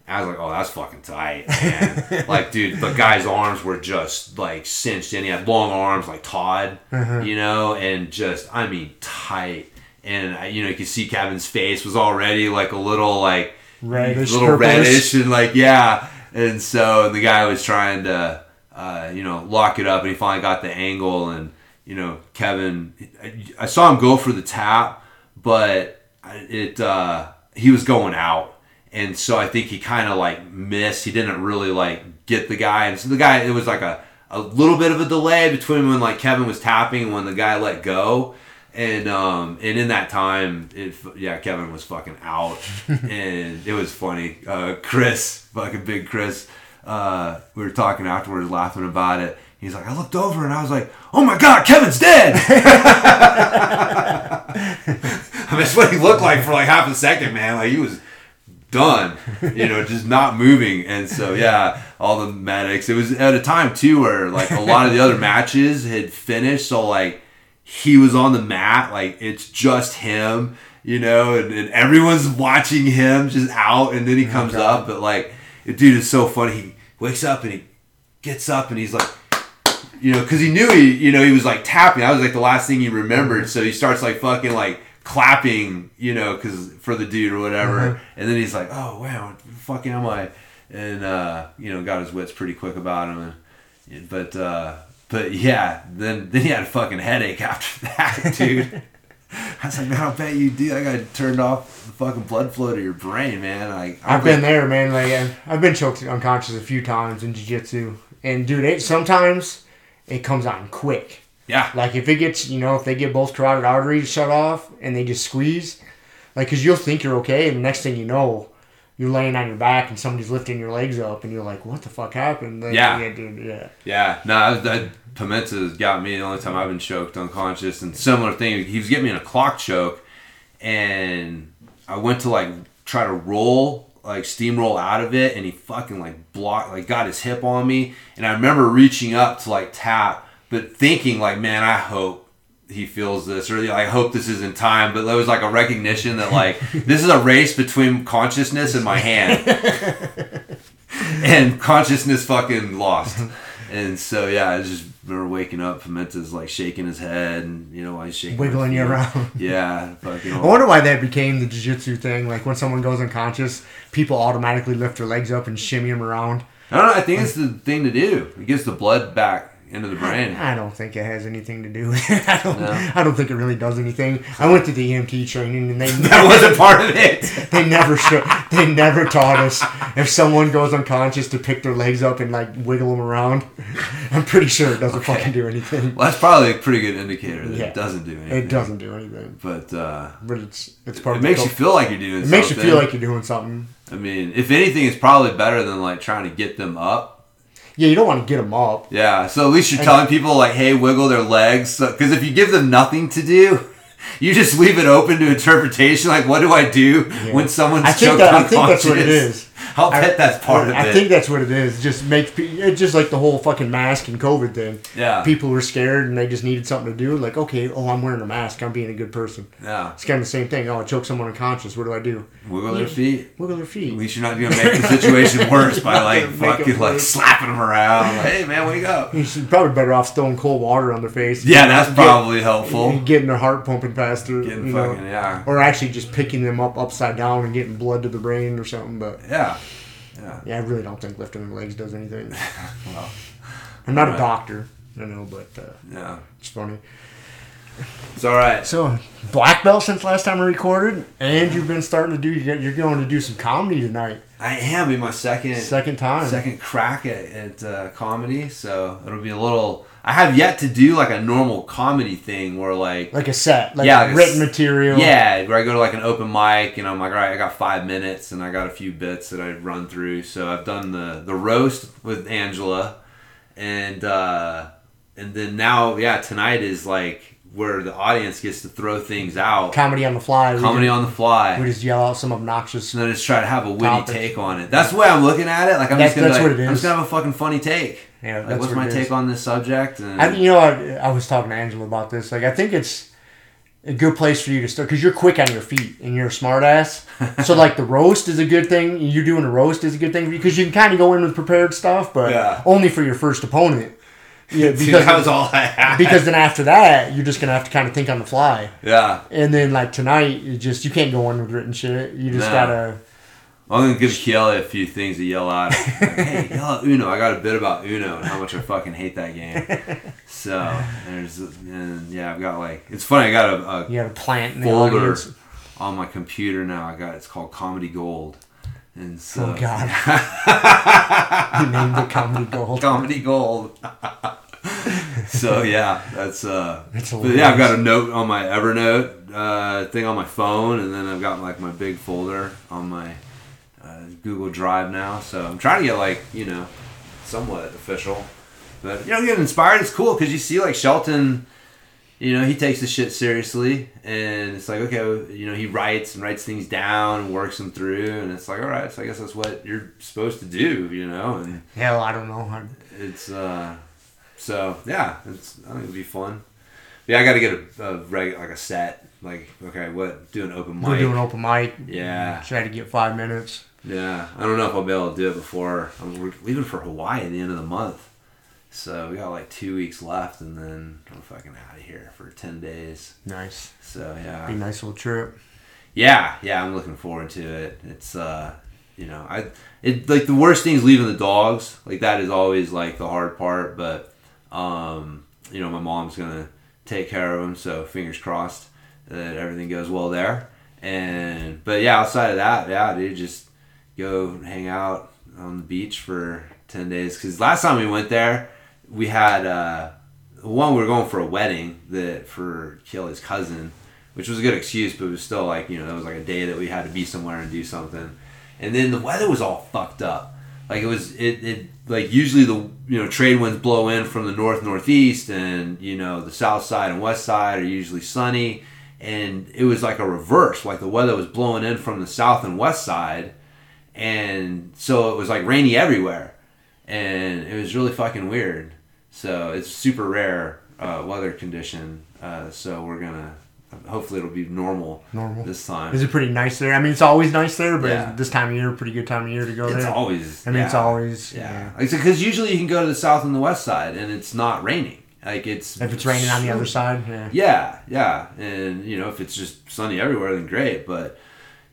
I was like, oh, that's fucking tight, man. like, dude, the guy's arms were just like cinched in. He had long arms, like Todd, you know, and just, I mean, tight. And you know, you could see Kevin's face was already like a little like Reddish, little purplish. reddish, and like yeah. And so the guy was trying to, uh, you know, lock it up, and he finally got the angle, and you know, Kevin, I, I saw him go for the tap, but it uh, he was going out, and so I think he kind of like missed. He didn't really like get the guy, and so the guy it was like a a little bit of a delay between when like Kevin was tapping and when the guy let go. And um and in that time, it yeah Kevin was fucking out, and it was funny. Uh, Chris, fucking big Chris, uh, we were talking afterwards, laughing about it. He's like, I looked over and I was like, oh my god, Kevin's dead. I mean, that's what he looked like for like half a second, man. Like he was done, you know, just not moving. And so, yeah, all the medics. It was at a time too where like a lot of the other matches had finished, so like he was on the mat, like it's just him, you know, and, and everyone's watching him just out, and then he oh comes God. up, but like, dude is so funny. He wakes up and he gets up and he's like you know, because he knew he, you know, he was like tapping. That was like the last thing he remembered. Mm-hmm. So he starts like fucking like clapping, you know, because for the dude or whatever. And then he's like, oh wow, what the fuck am I? And uh, you know, got his wits pretty quick about him. And, but uh, but yeah, then then he had a fucking headache after that, dude. I was like, man, I'll bet you do. I got turned off the fucking blood flow to your brain, man. Like I I've been there, man. Like I've- I've been choked unconscious a few times in jiu-jitsu. and dude, it sometimes it comes on quick. Yeah. Like if it gets, you know, if they get both carotid arteries shut off and they just squeeze, like, cause you'll think you're okay, and the next thing you know, you're laying on your back and somebody's lifting your legs up, and you're like, what the fuck happened? Like, Yeah. yeah, dude, yeah. Yeah, no, that, that Pimenta's got me the only time I've been choked unconscious. And similar thing, he was getting me in a clock choke, and I went to like try to roll, like steamroll out of it, and he fucking like blocked, like got his hip on me. And I remember reaching up to like tap, but thinking like, man, I hope he feels this, or I hope this is in time. But there was like a recognition that like this is a race between consciousness and my hand and consciousness fucking lost. Uh-huh. And so yeah, I just remember waking up, Pimenta's like shaking his head and you know he's shaking, Wiggling you around. Yeah, fucking. I wonder why that became the jiu-jitsu thing. Like when someone goes unconscious, people automatically lift their legs up and shimmy them around. I don't know. I think it's the thing to do. It gets the blood back into the brain. I don't think it has anything to do with it. I don't, No. I don't think it really does anything. I went to the EMT training and they that wasn't part of it. they never show, they never taught us if someone goes unconscious to pick their legs up and like wiggle them around. I'm pretty sure it doesn't Okay. fucking do anything. Well, that's probably a pretty good indicator that Yeah. it doesn't do anything. It doesn't do anything, But uh, but it's it's part it of makes you feel like you're doing. It makes you feel like you're doing something. I mean, if anything, it's probably better than like trying to get them up. Yeah, you don't want to get them up. Yeah, so at least you're I telling people like, "Hey, wiggle their legs," because if you give them nothing to do, you just leave it open to interpretation. Like, what do I do when someone's I think choked that I think that's what it is. I'll bet that's part of I it. I think that's what it is. Just make it's just like the whole fucking mask and COVID thing. yeah, People were scared and they just needed something to do. Like, okay, oh, I'm wearing a mask. I'm being a good person. yeah. It's kind of the same thing. Oh, I choke someone unconscious. What do I do? Wiggle their feet. Wiggle their feet. At least you're not gonna make the situation worse by like not gonna make it fucking like slapping them around. Like, hey man, wake up. You should probably better off throwing cold water on their face. Yeah, that's Get- probably helpful. Getting their heart pumping faster. Getting you know. fucking yeah, Or actually just picking them up upside down and getting blood to the brain or something. But yeah, yeah. yeah, I really don't think lifting legs does anything. Well, I'm not Right. a doctor, I know, but uh, yeah. it's funny. It's all right. So, black belt since last time we recorded, and you've been starting to do. You're going to do some comedy tonight. I am in my second Second time. second crack at, at uh, comedy, so it'll be a little. I have yet to do like a normal comedy thing where like Like a set, like Yeah, like written s- material. yeah, where I go to like an open mic and I'm like, all right, I got five minutes and I got a few bits that I run through. So I've done the the roast with Angela, and uh, and then now yeah, tonight is like where the audience gets to throw things out, Comedy on the fly. Comedy on the fly. We just yell out some obnoxious. and then just try to have a witty Topic. take on it. That's the way I'm looking at it. Like I'm That's- just gonna, that's like, what it I'm just gonna have a fucking funny take. Yeah, Like, what's what my take is. on this subject? And I, you know, I, I was talking to Angela about this. Like, I think it's a good place for you to start because you're quick on your feet and you're a smart ass. so, like, the roast is a good thing. You're doing a roast is a good thing because you can kind of go in with prepared stuff, but Yeah. only for your first opponent. Yeah, because that was all I had. because then after that, you're just gonna have to kind of think on the fly. yeah, And then like tonight, you just you can't go on with written shit. You just No. gotta. I'm gonna give Kelly a few things to yell out. Like, hey, yell out Uno. I got a bit about Uno and how much I fucking hate that game. So there's and yeah, I've got like it's funny. I got a, a You gotta plant in the folder on my computer now. I got it's called Comedy Gold, and so Oh God! you named it comedy gold. Comedy Gold. so yeah, that's uh. That's yeah, I've got a note on my Evernote uh, thing on my phone, and then I've got like my big folder on my uh, Google Drive now. So I'm trying to get like you know, somewhat official. But you know, getting inspired is cool because you see like Shelton. You know, he takes the shit seriously, and it's like okay, you know, he writes and writes things down and works them through, and it's like all right, so I guess that's what you're supposed to do, you know, and Hell, I don't know. It's uh so yeah it's i think it'll be fun yeah i gotta get a, a reg like a set like okay what do an open mic? We're doing open mic. Yeah. Try to get five minutes. yeah i don't know if i'll be able to do it before I'm, we're leaving for hawaii at the end of the month so we got like two weeks left and then i'm fucking out of here for 10 days Nice. so yeah Be a nice little trip. yeah yeah i'm looking forward to it it's uh you know i it like the worst thing is leaving the dogs like that is always like the hard part but um you know my mom's gonna take care of him, so fingers crossed that everything goes well there. And but yeah outside of that yeah dude just go hang out on the beach for 10 days. Because last time we went there we had uh one we were going for a wedding that for Kelly's cousin which was a good excuse but it was still like you know that was like a day that we had to be somewhere and do something. And then the weather was all fucked up like it was it, it like usually the you know trade winds blow in from the north northeast and you know the south side and west side are usually sunny. And it was like a reverse like the weather was blowing in from the south and west side. And so it was like rainy everywhere. And it was really fucking weird. So it's super rare uh, weather condition. Uh, so we're gonna hopefully it'll be normal Normal. this time. Is it pretty nice there? I mean, it's always nice there, but Yeah. this time of year, pretty good time of year to go It's there. It's always. I mean, it's always Yeah, because usually you can go to the south and the west side, and it's not raining. Like it's If it's raining on the other side, yeah. Yeah, yeah, and you know if it's just sunny everywhere, then great. But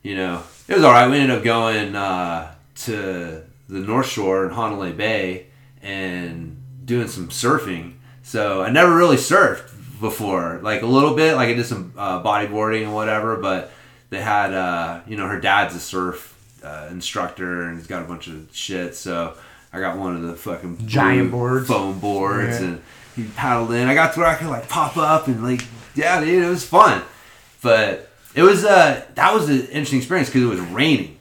you know it was all right. We ended up going uh, to the North Shore in Honolua Bay and doing some surfing. So I never really surfed before, like a little bit, like I did some uh, bodyboarding and whatever. But they had, uh, you know, her dad's a surf uh, instructor and he's got a bunch of shit. So I got one of the fucking Giant boards. foam boards, Yeah. and he paddled in. I got to where I could like pop up and like, yeah, dude, it was fun. But it was uh that was an interesting experience because it was raining,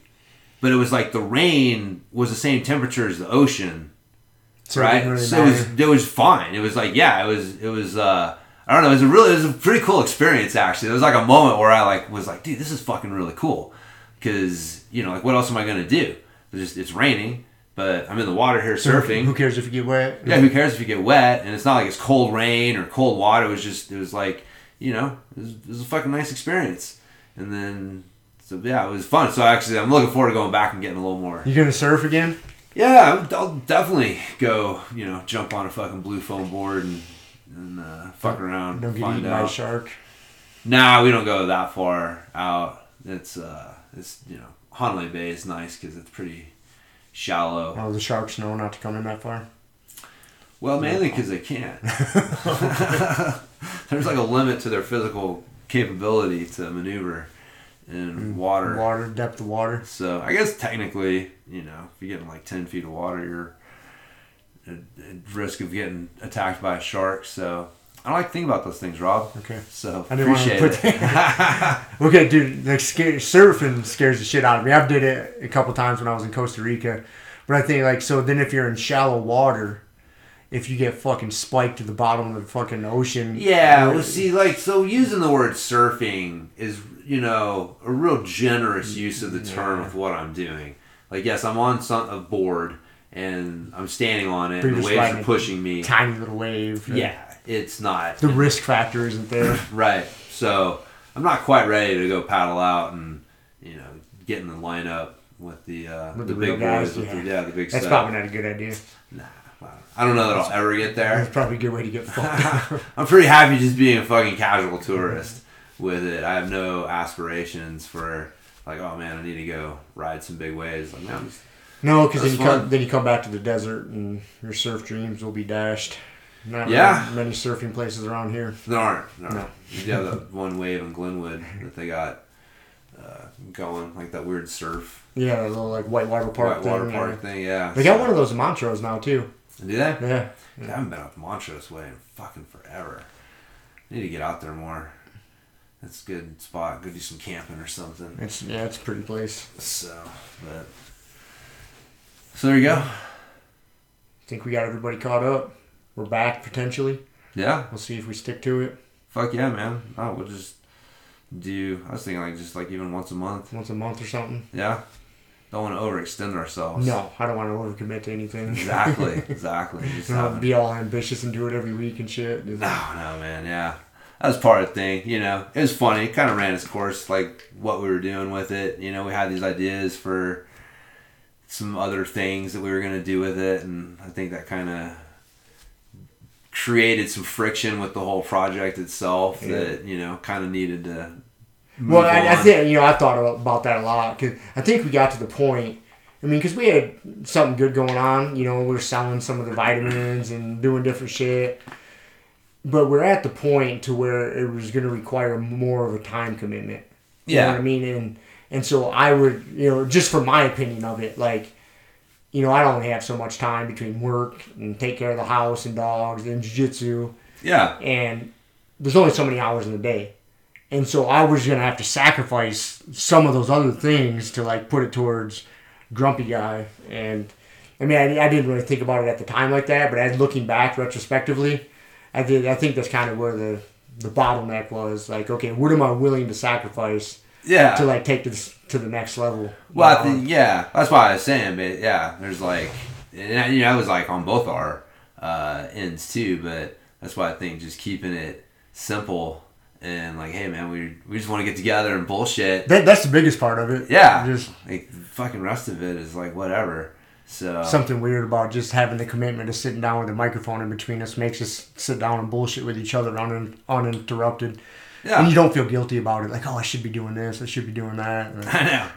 but it was like the rain was the same temperature as the ocean, So right? really so it was it was fine. It was like yeah, it was it was uh I don't know. It was a really it was a pretty cool experience actually. There was like a moment where I like was like, dude, this is fucking really cool, because you know like what else am I gonna do? It's just it's raining, but I'm in the water here surfing. Who cares if you get wet? Yeah, who cares if you get wet? And it's not like it's cold rain or cold water. It was just, it was like, you know, it was, it was a fucking nice experience. And then, so yeah, it was fun. So actually, I'm looking forward to going back and getting a little more. You gonna surf again? Yeah, I'll- I'll definitely go, you know, jump on a fucking blue foam board and, and uh, fuck around. Don't get find eaten by a out. shark. Nah, we don't go that far out. It's, uh, it's, you know, Honolua Bay is nice because it's pretty shallow. Oh, the sharks know not to come in that far. Well, mainly because they can't. There's like a limit to their physical capability to maneuver in water. Water, depth of water. So I guess technically, you know, if you get in like ten feet of water, you're at, risk of getting attacked by a shark. So I don't like to think about those things, Rob. Okay. So I didn't want to appreciate put it. Okay, dude, like scare, surfing scares the shit out of me. I've did it a couple times when I was in Costa Rica, but I think like so. Then if you're in shallow water, if you get fucking spiked to the bottom of the fucking ocean, Yeah, well, see, like, so using the word surfing is, you know, a real generous use of the term Yeah. of what I'm doing. Like, yes, I'm on some a board and I'm standing on it, and the waves are pushing me. tiny little wave. Yeah, it's not the risk factor isn't there. right. So I'm not quite ready to go paddle out and you know get in the lineup with the uh, With the, the big guys, boys. With yeah. the, yeah, the big That's stuff. probably not a good idea. Nah. I don't know that I'll ever get there. That's probably a good way to get fucked. Up. I'm pretty happy just being a fucking casual tourist with it. I have no aspirations for like, oh man, I need to go ride some big waves. Like, man, I'm just- no, because then you come then you come back to the desert and your surf dreams will be dashed. Not Yeah. really many surfing places around here. there aren't. There aren't. No. You have that one wave in Glenwood that they got uh, going, like that weird surf Yeah, a little like whitewater park white thing. water yeah. park thing. Yeah. They got one of those Montrose now too. Do they? Yeah. I haven't been out to Montrose Way in fucking forever. I need to get out there more. That's a good spot. Go do some camping or something. It's yeah, it's a pretty place. So, but so there you go. think we got everybody caught up. We're back potentially. Yeah, We'll see if we stick to it fuck yeah, man. Oh, we'll just do. I was thinking like just like even once a month. once a month or something. Yeah, don't want to overextend ourselves. No, I don't want to overcommit to anything. Exactly. Exactly. Just having- be all ambitious and do it every week and shit. No, no, man. Yeah, that was part of the thing. You know, it was funny. It kind of ran its course, like what we were doing with it. You know, we had these ideas for some other things that we were gonna do with it, and I think that kind of created some friction with the whole project itself. Yeah. That you know, kind of needed to. Well, I, I think you know I thought about that a lot because I think we got to the point. I mean, because we had something good going on. You know, we are selling some of the vitamins and doing different shit. But we're at the point to where it was going to require more of a time commitment. You know Yeah. what I mean? And and so I would, you know, just for my opinion of it, like, you know, I don't have so much time between work and take care of the house and dogs and jiu-jitsu Yeah. and there's only so many hours in the day. And so I was gonna have to sacrifice some of those other things to like put it towards Grumpy Guy. And I mean, I, I didn't really think about it at the time like that, but as looking back retrospectively, I did. I think that's kind of where the the bottleneck was. Like, okay, what am I willing to sacrifice Yeah. to like take this to the next level? Well, I think yeah, that's why I was saying, but yeah, there's like, and I- you know, I was like on both our uh, ends too, but that's why I think just keeping it simple and like, hey man, we we just want to get together and bullshit. That, that's the biggest part of it. Yeah, Just like the fucking rest of it is like whatever. So something weird about just having the commitment of sitting down with a microphone in between us makes us sit down and bullshit with each other un- uninterrupted. Yeah, And you don't feel guilty about it. Like, oh, I should be doing this. I should be doing that. And I know.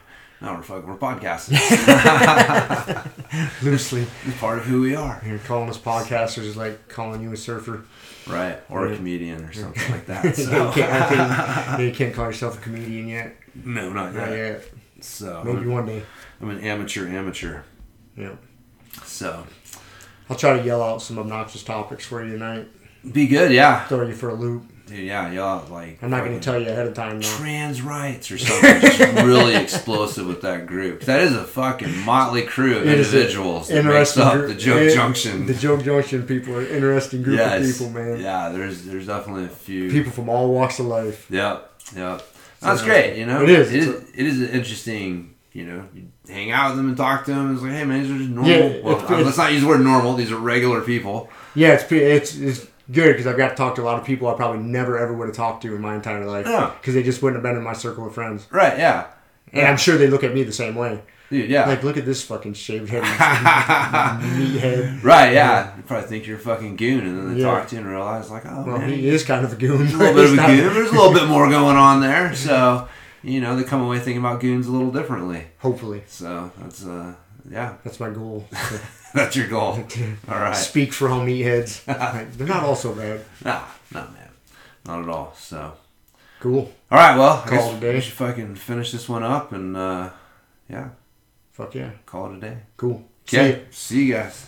No, we're fucking we're podcasting. loosely. it's part of who we are, You're calling us podcasters is like calling you a surfer. right? Or a comedian or something like that. you, can't, think- you can't call yourself a comedian yet. no, not Not yet. yet. So Maybe one day. I'm an amateur, amateur. Yeah. So I'll try to yell out some obnoxious topics for you tonight. be good, yeah, Throw you for a loop. Dude. Yeah, y'all like. I'm not going to tell you ahead of time though. trans rights or something just really explosive with that group. That is a fucking motley crew of It a individuals that makes Interesting up group- the Joke it- Junction. The Joke Junction people are an interesting group yes. of people, man. Yeah, there's there's definitely a few. People from all walks of life. Yep, yep. That's great. You know, it is. It is. It's it is an interesting. You know, you hang out with them and talk to them. It's like, hey man, these are just normal. Yeah, well, it's- let's not use the word normal. These are regular people. Yeah, it's it's it's good because I've got to talk to a lot of people I probably never ever would have talked to in my entire life. Yeah. Because they just wouldn't have been in my circle of friends. Right? Yeah. And I'm sure they look at me the same way. Dude, yeah. Like, look at this fucking shaved head, meathead. right? Yeah. You probably think you're a fucking goon, and then they Yeah. talk to you and realize, like, oh Well, man, he is kind of a goon. a little bit of a goon. There's a little bit more going on there. So, you know, they come away thinking about goons a little differently. Hopefully, So that's uh, yeah, that's my goal. that's your goal. All right. Speak for all meatheads. They're not all so bad. Nah, not man, not at all. So, Cool. all right. Well, I Call guess it a day. we should fucking finish this one up and uh, yeah, Fuck yeah. call it a day. Cool. See Yeah. ya. See you guys.